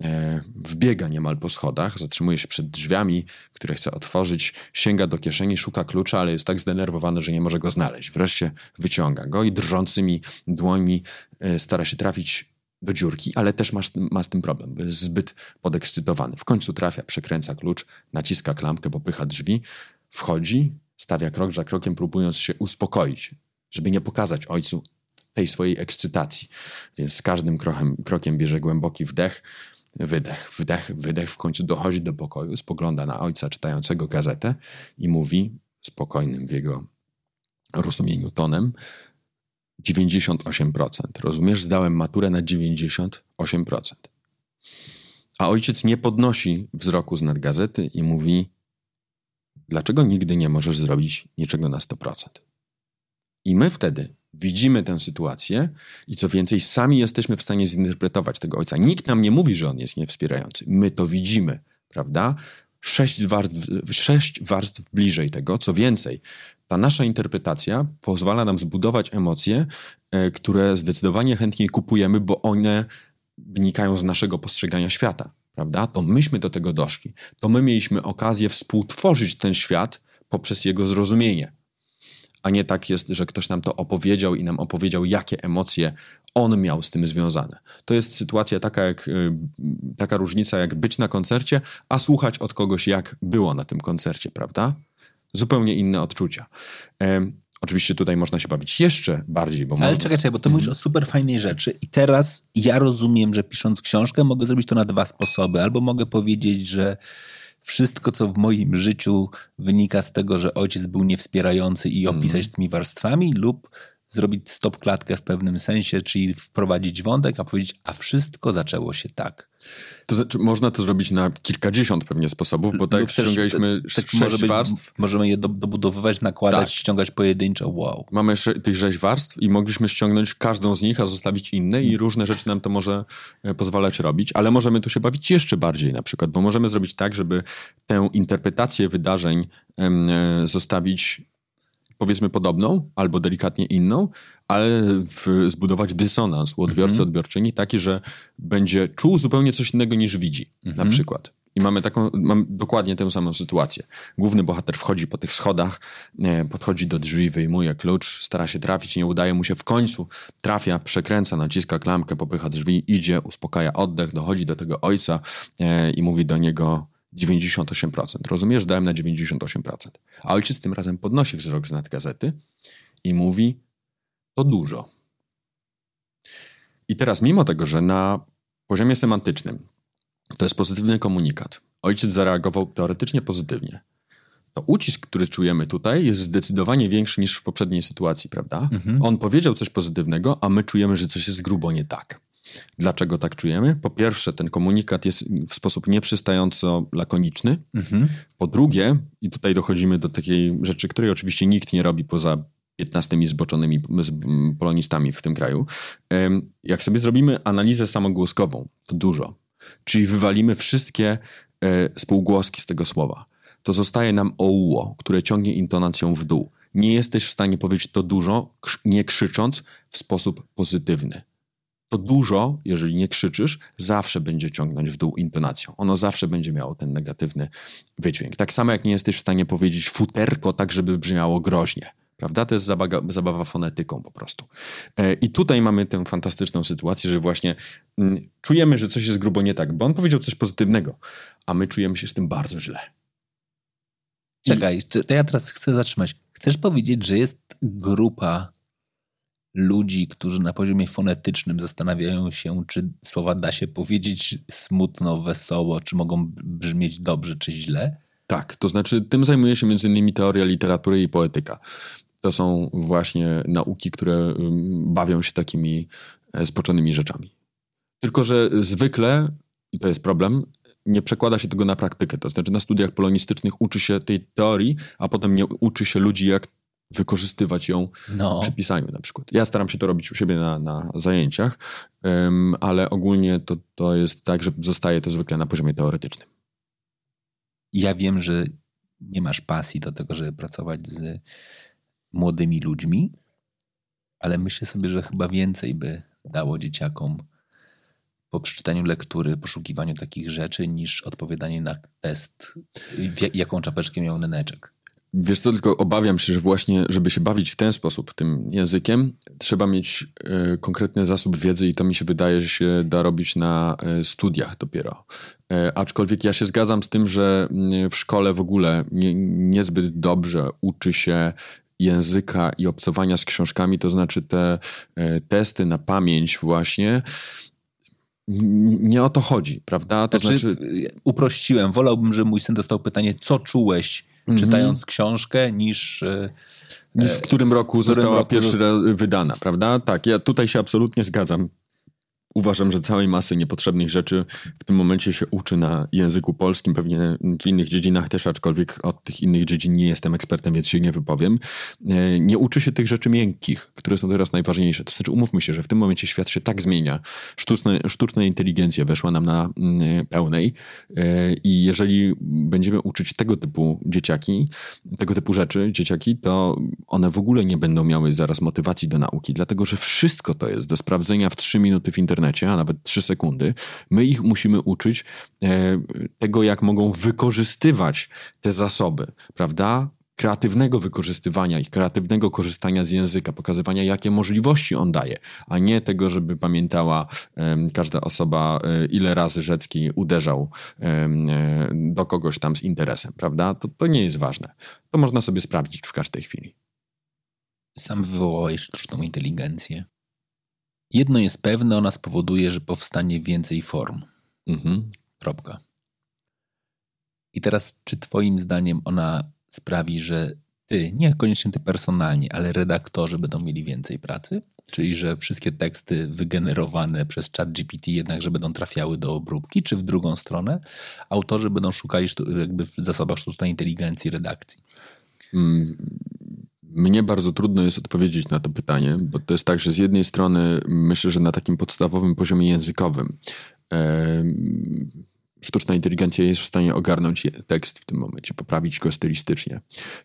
e, wbiega niemal po schodach, zatrzymuje się przed drzwiami, które chce otworzyć, sięga do kieszeni, szuka klucza, ale jest tak zdenerwowany, że nie może go znaleźć. Wreszcie wyciąga go i drżącymi dłońmi e, stara się trafić do dziurki, ale też ma, ma z tym problem, bo jest zbyt podekscytowany. W końcu trafia, przekręca klucz, naciska klamkę, popycha drzwi, wchodzi, stawia krok za krokiem, próbując się uspokoić, żeby nie pokazać ojcu, tej swojej ekscytacji. Więc z każdym krokiem, krokiem bierze głęboki wdech, wydech, wdech, wydech. W końcu dochodzi do pokoju, spogląda na ojca czytającego gazetę i mówi spokojnym w jego rozumieniu tonem 98%. Rozumiesz? Zdałem maturę na 98%. A ojciec nie podnosi wzroku z nad gazety i mówi dlaczego nigdy nie możesz zrobić niczego na 100%? I my wtedy widzimy tę sytuację i co więcej, sami jesteśmy w stanie zinterpretować tego ojca. Nikt nam nie mówi, że on jest niewspierający. My to widzimy, prawda? Sześć warstw, sześć warstw bliżej tego. Co więcej, ta nasza interpretacja pozwala nam zbudować emocje, e, które zdecydowanie chętniej kupujemy, bo one wynikają z naszego postrzegania świata, prawda? To myśmy do tego doszli. To my mieliśmy okazję współtworzyć ten świat poprzez jego zrozumienie a nie tak jest, że ktoś nam to opowiedział i nam opowiedział, jakie emocje on miał z tym związane. To jest sytuacja taka, jak, y, taka różnica, jak być na koncercie, a słuchać od kogoś, jak było na tym koncercie, prawda? Zupełnie inne odczucia. Oczywiście tutaj można się bawić jeszcze bardziej, bo... Ale można... czekaj, czekaj, bo to mówisz mhm. o super fajnej rzeczy i teraz ja rozumiem, że pisząc książkę mogę zrobić to na dwa sposoby. Albo mogę powiedzieć, że wszystko, co w moim życiu wynika z tego, że ojciec był niewspierający i opisać mm. z tymi warstwami, lub zrobić stop klatkę w pewnym sensie, czyli wprowadzić wątek, a powiedzieć, a wszystko zaczęło się tak. To znaczy, można to zrobić na kilkadziesiąt pewnie sposobów, bo tak ściągaliśmy sześć może być, warstw. Możemy je dobudowywać, nakładać, tak. ściągać pojedynczo, wow. Mamy tych sześć warstw i mogliśmy ściągnąć każdą z nich, a zostawić inne i różne rzeczy nam to może e, pozwalać robić, ale możemy tu się bawić jeszcze bardziej na przykład, bo możemy zrobić tak, żeby tę interpretację wydarzeń e, zostawić powiedzmy podobną albo delikatnie inną, ale w, zbudować dysonans u odbiorcy, mhm. odbiorczyni taki, że będzie czuł zupełnie coś innego niż widzi mhm. na przykład. I mamy taką, mamy dokładnie tę samą sytuację. Główny bohater wchodzi po tych schodach, podchodzi do drzwi, wyjmuje klucz, stara się trafić, nie udaje mu się w końcu, trafia, przekręca, naciska klamkę, popycha drzwi, idzie, uspokaja oddech, dochodzi do tego ojca e, i mówi do niego 98%. Rozumiesz? Dałem na 98%. A ojciec tym razem podnosi wzrok z nad gazety i mówi, to dużo. I teraz, mimo tego, że na poziomie semantycznym to jest pozytywny komunikat, ojciec zareagował teoretycznie pozytywnie, to ucisk, który czujemy tutaj, jest zdecydowanie większy niż w poprzedniej sytuacji, prawda? Mhm. On powiedział coś pozytywnego, a my czujemy, że coś jest grubo nie tak. Dlaczego tak czujemy? Po pierwsze, ten komunikat jest w sposób nieprzystająco lakoniczny. Mhm. Po drugie, i tutaj dochodzimy do takiej rzeczy, której oczywiście nikt nie robi poza 15 zboczonymi polonistami w tym kraju. Jak sobie zrobimy analizę samogłoskową, to dużo. Czyli wywalimy wszystkie e, spółgłoski z tego słowa. To zostaje nam oło, które ciągnie intonacją w dół. Nie jesteś w stanie powiedzieć to dużo, nie krzycząc w sposób pozytywny to dużo, jeżeli nie krzyczysz, zawsze będzie ciągnąć w dół intonacją. Ono zawsze będzie miało ten negatywny wydźwięk. Tak samo jak nie jesteś w stanie powiedzieć futerko tak, żeby brzmiało groźnie. Prawda? To jest zabawa, zabawa fonetyką po prostu. E, I tutaj mamy tę fantastyczną sytuację, że właśnie mm, czujemy, że coś jest grubo nie tak, bo on powiedział coś pozytywnego, a my czujemy się z tym bardzo źle. Czekaj, to ja teraz chcę zatrzymać. Chcesz powiedzieć, że jest grupa ludzi, którzy na poziomie fonetycznym zastanawiają się, czy słowa da się powiedzieć smutno, wesoło, czy mogą brzmieć dobrze, czy źle? Tak, to znaczy tym zajmuje się innymi teoria literatury i poetyka. To są właśnie nauki, które bawią się takimi e, spoczonymi rzeczami. Tylko, że zwykle, i to jest problem, nie przekłada się tego na praktykę. To znaczy na studiach polonistycznych uczy się tej teorii, a potem nie uczy się ludzi, jak wykorzystywać ją no. przy pisaniu na przykład. Ja staram się to robić u siebie na, na zajęciach, um, ale ogólnie to, to jest tak, że zostaje to zwykle na poziomie teoretycznym. Ja wiem, że nie masz pasji do tego, żeby pracować z młodymi ludźmi, ale myślę sobie, że chyba więcej by dało dzieciakom po przeczytaniu lektury, poszukiwaniu takich rzeczy, niż odpowiadanie na test, jaką czapeczkę miał neneczek. Wiesz co, tylko obawiam się, że właśnie, żeby się bawić w ten sposób tym językiem, trzeba mieć y, konkretny zasób wiedzy i to mi się wydaje, że się da robić na y, studiach dopiero. Y, aczkolwiek ja się zgadzam z tym, że w szkole w ogóle nie, niezbyt dobrze uczy się języka i obcowania z książkami, to znaczy te testy na pamięć właśnie nie o to chodzi, prawda? To znaczy, znaczy, uprościłem. Wolałbym, żeby mój syn dostał pytanie, co czułeś mm -hmm. czytając książkę, niż. E, niż w którym roku w którym została roku pierwszy raz wydana, prawda? Tak, ja tutaj się absolutnie zgadzam uważam, że całej masy niepotrzebnych rzeczy w tym momencie się uczy na języku polskim, pewnie w innych dziedzinach też, aczkolwiek od tych innych dziedzin nie jestem ekspertem, więc się nie wypowiem. E, nie uczy się tych rzeczy miękkich, które są teraz najważniejsze. To znaczy, umówmy się, że w tym momencie świat się tak zmienia. Sztuczna inteligencja weszła nam na mm, pełnej e, i jeżeli będziemy uczyć tego typu dzieciaki, tego typu rzeczy, dzieciaki, to one w ogóle nie będą miały zaraz motywacji do nauki, dlatego że wszystko to jest do sprawdzenia w trzy minuty w internecie internecie, a nawet 3 sekundy, my ich musimy uczyć e, tego, jak mogą wykorzystywać te zasoby, prawda? kreatywnego wykorzystywania i kreatywnego korzystania z języka, pokazywania, jakie możliwości on daje, a nie tego, żeby pamiętała um, każda osoba, um, ile razy Rzecki uderzał um, do kogoś tam z interesem, prawda? To, to nie jest ważne. To można sobie sprawdzić w każdej chwili. Sam wywołałeś sztuczną inteligencję. Jedno jest pewne, ona spowoduje, że powstanie więcej form. Mhm. Kropka. I teraz, czy Twoim zdaniem ona sprawi, że ty, niekoniecznie ty personalnie, ale redaktorzy będą mieli więcej pracy? Czyli, że wszystkie teksty wygenerowane przez chat GPT jednakże będą trafiały do obróbki, czy w drugą stronę autorzy będą szukali jakby w zasobach sztucznej inteligencji redakcji? Mnie bardzo trudno jest odpowiedzieć na to pytanie, bo to jest tak, że z jednej strony myślę, że na takim podstawowym poziomie językowym sztuczna inteligencja jest w stanie ogarnąć tekst w tym momencie, poprawić go stylistycznie.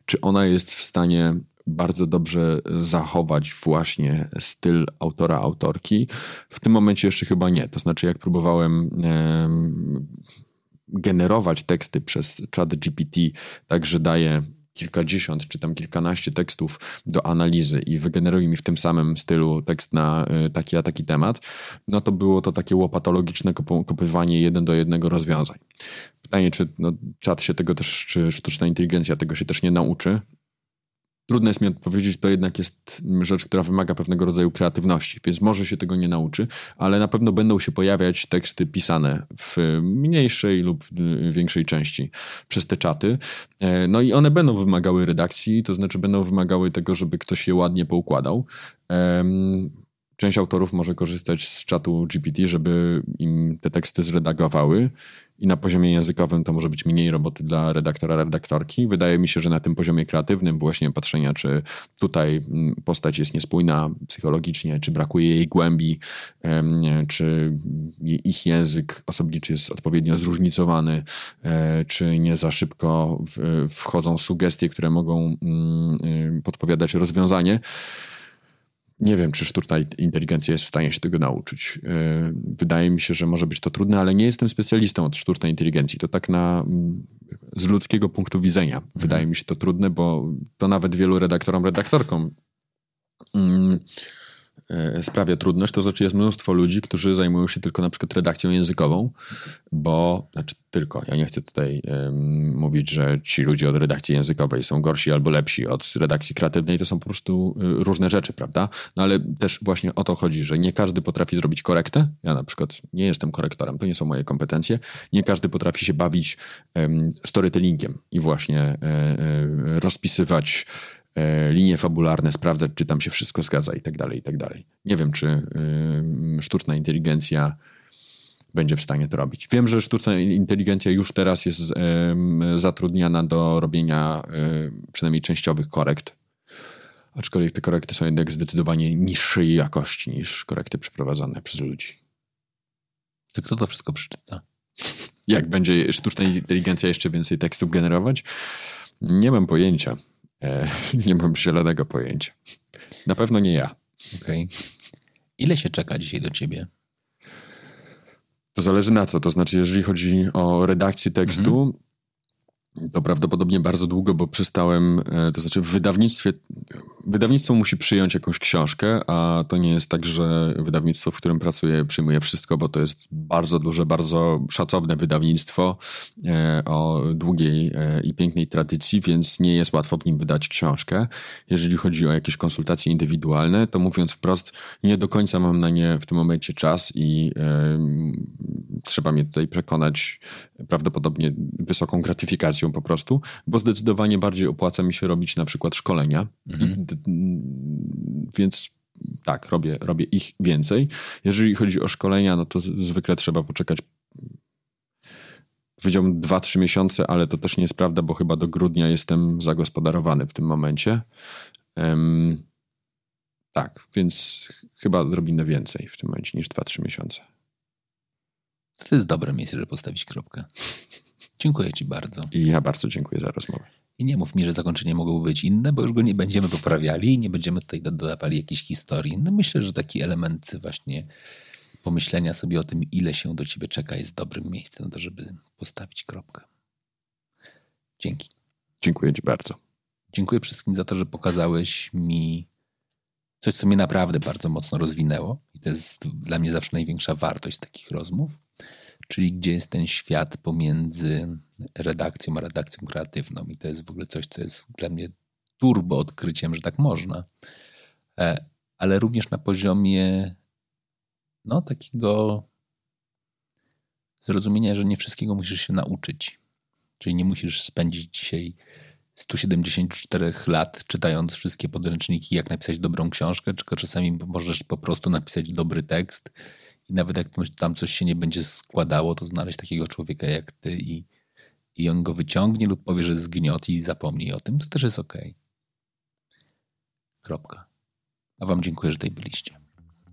Czy ona jest w stanie bardzo dobrze zachować właśnie styl autora, autorki? W tym momencie jeszcze chyba nie. To znaczy, jak próbowałem generować teksty przez chat GPT, tak że daje kilkadziesiąt czy tam kilkanaście tekstów do analizy i wygeneruje mi w tym samym stylu tekst na y, taki a taki temat, no to było to takie łopatologiczne kopywanie jeden do jednego rozwiązań. Pytanie, czy no, czat się tego też, czy sztuczna inteligencja tego się też nie nauczy, Trudno jest mi odpowiedzieć, to jednak jest rzecz, która wymaga pewnego rodzaju kreatywności, więc może się tego nie nauczy, ale na pewno będą się pojawiać teksty pisane w mniejszej lub większej części przez te czaty. E, no i one będą wymagały redakcji, to znaczy będą wymagały tego, żeby ktoś je ładnie poukładał. Część autorów może korzystać z czatu GPT, żeby im te teksty zredagowały i na poziomie językowym to może być mniej roboty dla redaktora, redaktorki. Wydaje mi się, że na tym poziomie kreatywnym właśnie patrzenia, czy tutaj mm, postać jest niespójna psychologicznie, czy brakuje jej głębi, czy ich język osobniczy jest odpowiednio zróżnicowany, e, czy nie za szybko wchodzą sugestie, które mogą mm, podpowiadać rozwiązanie nie wiem, czy sztuczna inteligencja jest w stanie się tego nauczyć. E, wydaje mi się, że może być to trudne, ale nie jestem specjalistą od sztucznej inteligencji. To tak na, mm, z ludzkiego punktu widzenia mhm. wydaje mi się to trudne, bo to nawet wielu redaktorom, redaktorkom mm, sprawia trudność, to znaczy jest mnóstwo ludzi, którzy zajmują się tylko na przykład redakcją językową, bo, znaczy tylko, ja nie chcę tutaj mówić, że ci ludzie od redakcji językowej są gorsi albo lepsi od redakcji kreatywnej, to są po prostu y, różne rzeczy, prawda? No ale też właśnie o to chodzi, że nie każdy potrafi zrobić korektę. Ja na przykład nie jestem korektorem, to nie są moje kompetencje. Nie każdy potrafi się bawić storytellingiem i właśnie e, e, rozpisywać E, linie fabularne, sprawdzać, czy tam się wszystko zgadza i tak dalej, i tak dalej. Nie wiem, czy sztuczna inteligencja będzie w stanie to robić. Wiem, że sztuczna inteligencja już teraz jest zatrudniana do robienia przynajmniej częściowych korekt, aczkolwiek te korekty są jednak zdecydowanie niższej jakości niż korekty przeprowadzane przez ludzi. To kto to wszystko przeczyta? Jak będzie sztuczna inteligencja jeszcze więcej tekstów generować? Nie mam pojęcia. E, nie mam zielonego pojęcia. Na pewno nie ja. Okej. Okay. Ile się czeka dzisiaj do ciebie? To zależy na co. To znaczy, jeżeli chodzi o redakcję tekstu, mhm. To prawdopodobnie bardzo długo, bo przestałem, e, to znaczy w wydawnictwie, wydawnictwo musi przyjąć jakąś książkę, a to nie jest tak, że wydawnictwo, w którym pracuję, przyjmuje wszystko, bo to jest bardzo duże, bardzo szacowne wydawnictwo e, o długiej e, i pięknej tradycji, więc nie jest łatwo w nim wydać książkę. Jeżeli chodzi o jakieś konsultacje indywidualne, to mówiąc wprost, nie do końca mam na nie w tym momencie czas i trzeba mnie tutaj przekonać prawdopodobnie wysoką gratyfikacją po prostu, bo zdecydowanie bardziej opłaca mi się robić na przykład szkolenia. Mhm. Więc tak, robię, robię ich więcej. Jeżeli chodzi o szkolenia, no to zwykle trzeba poczekać powiedziałbym 2-3 miesiące, ale to też nie jest prawda, bo chyba do grudnia jestem zagospodarowany w tym momencie. Um, tak, więc chyba odrobinę więcej w tym momencie niż 2-3 miesiące. To jest dobre miejsce, żeby postawić kropkę. Dziękuję Ci bardzo. I ja bardzo dziękuję za rozmowę. I nie mów mi, że zakończenie mogłoby być inne, bo już go nie będziemy poprawiali i nie będziemy tutaj dodawali jakiejś historii. No myślę, że taki element właśnie pomyślenia sobie o tym, ile się do ciebie czeka, jest dobrym miejscem na to, żeby postawić kropkę. Dzięki. Dziękuję Ci bardzo. Dziękuję wszystkim za to, że pokazałeś mi coś, co mnie naprawdę bardzo mocno rozwinęło. I to jest dla mnie zawsze największa wartość takich rozmów czyli gdzie jest ten świat pomiędzy redakcją a redakcją kreatywną. I to jest w ogóle coś, co jest dla mnie turbo odkryciem, że tak można. E, ale również na poziomie no, takiego zrozumienia, że nie wszystkiego musisz się nauczyć. Czyli nie musisz spędzić dzisiaj 174 lat, czytając wszystkie podręczniki, jak napisać dobrą książkę, czy czasami możesz po prostu napisać dobry tekst i nawet jak tam coś się nie będzie składało, to znaleźć takiego człowieka jak ty i, i on go wyciągnie lub powie, że zgniot i zapomnij o tym, co też jest ok. Kropka. A wam dziękuję, że tutaj byliście.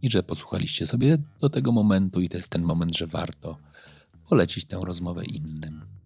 I że posłuchaliście sobie do tego momentu i to jest ten moment, że warto polecić tę rozmowę innym.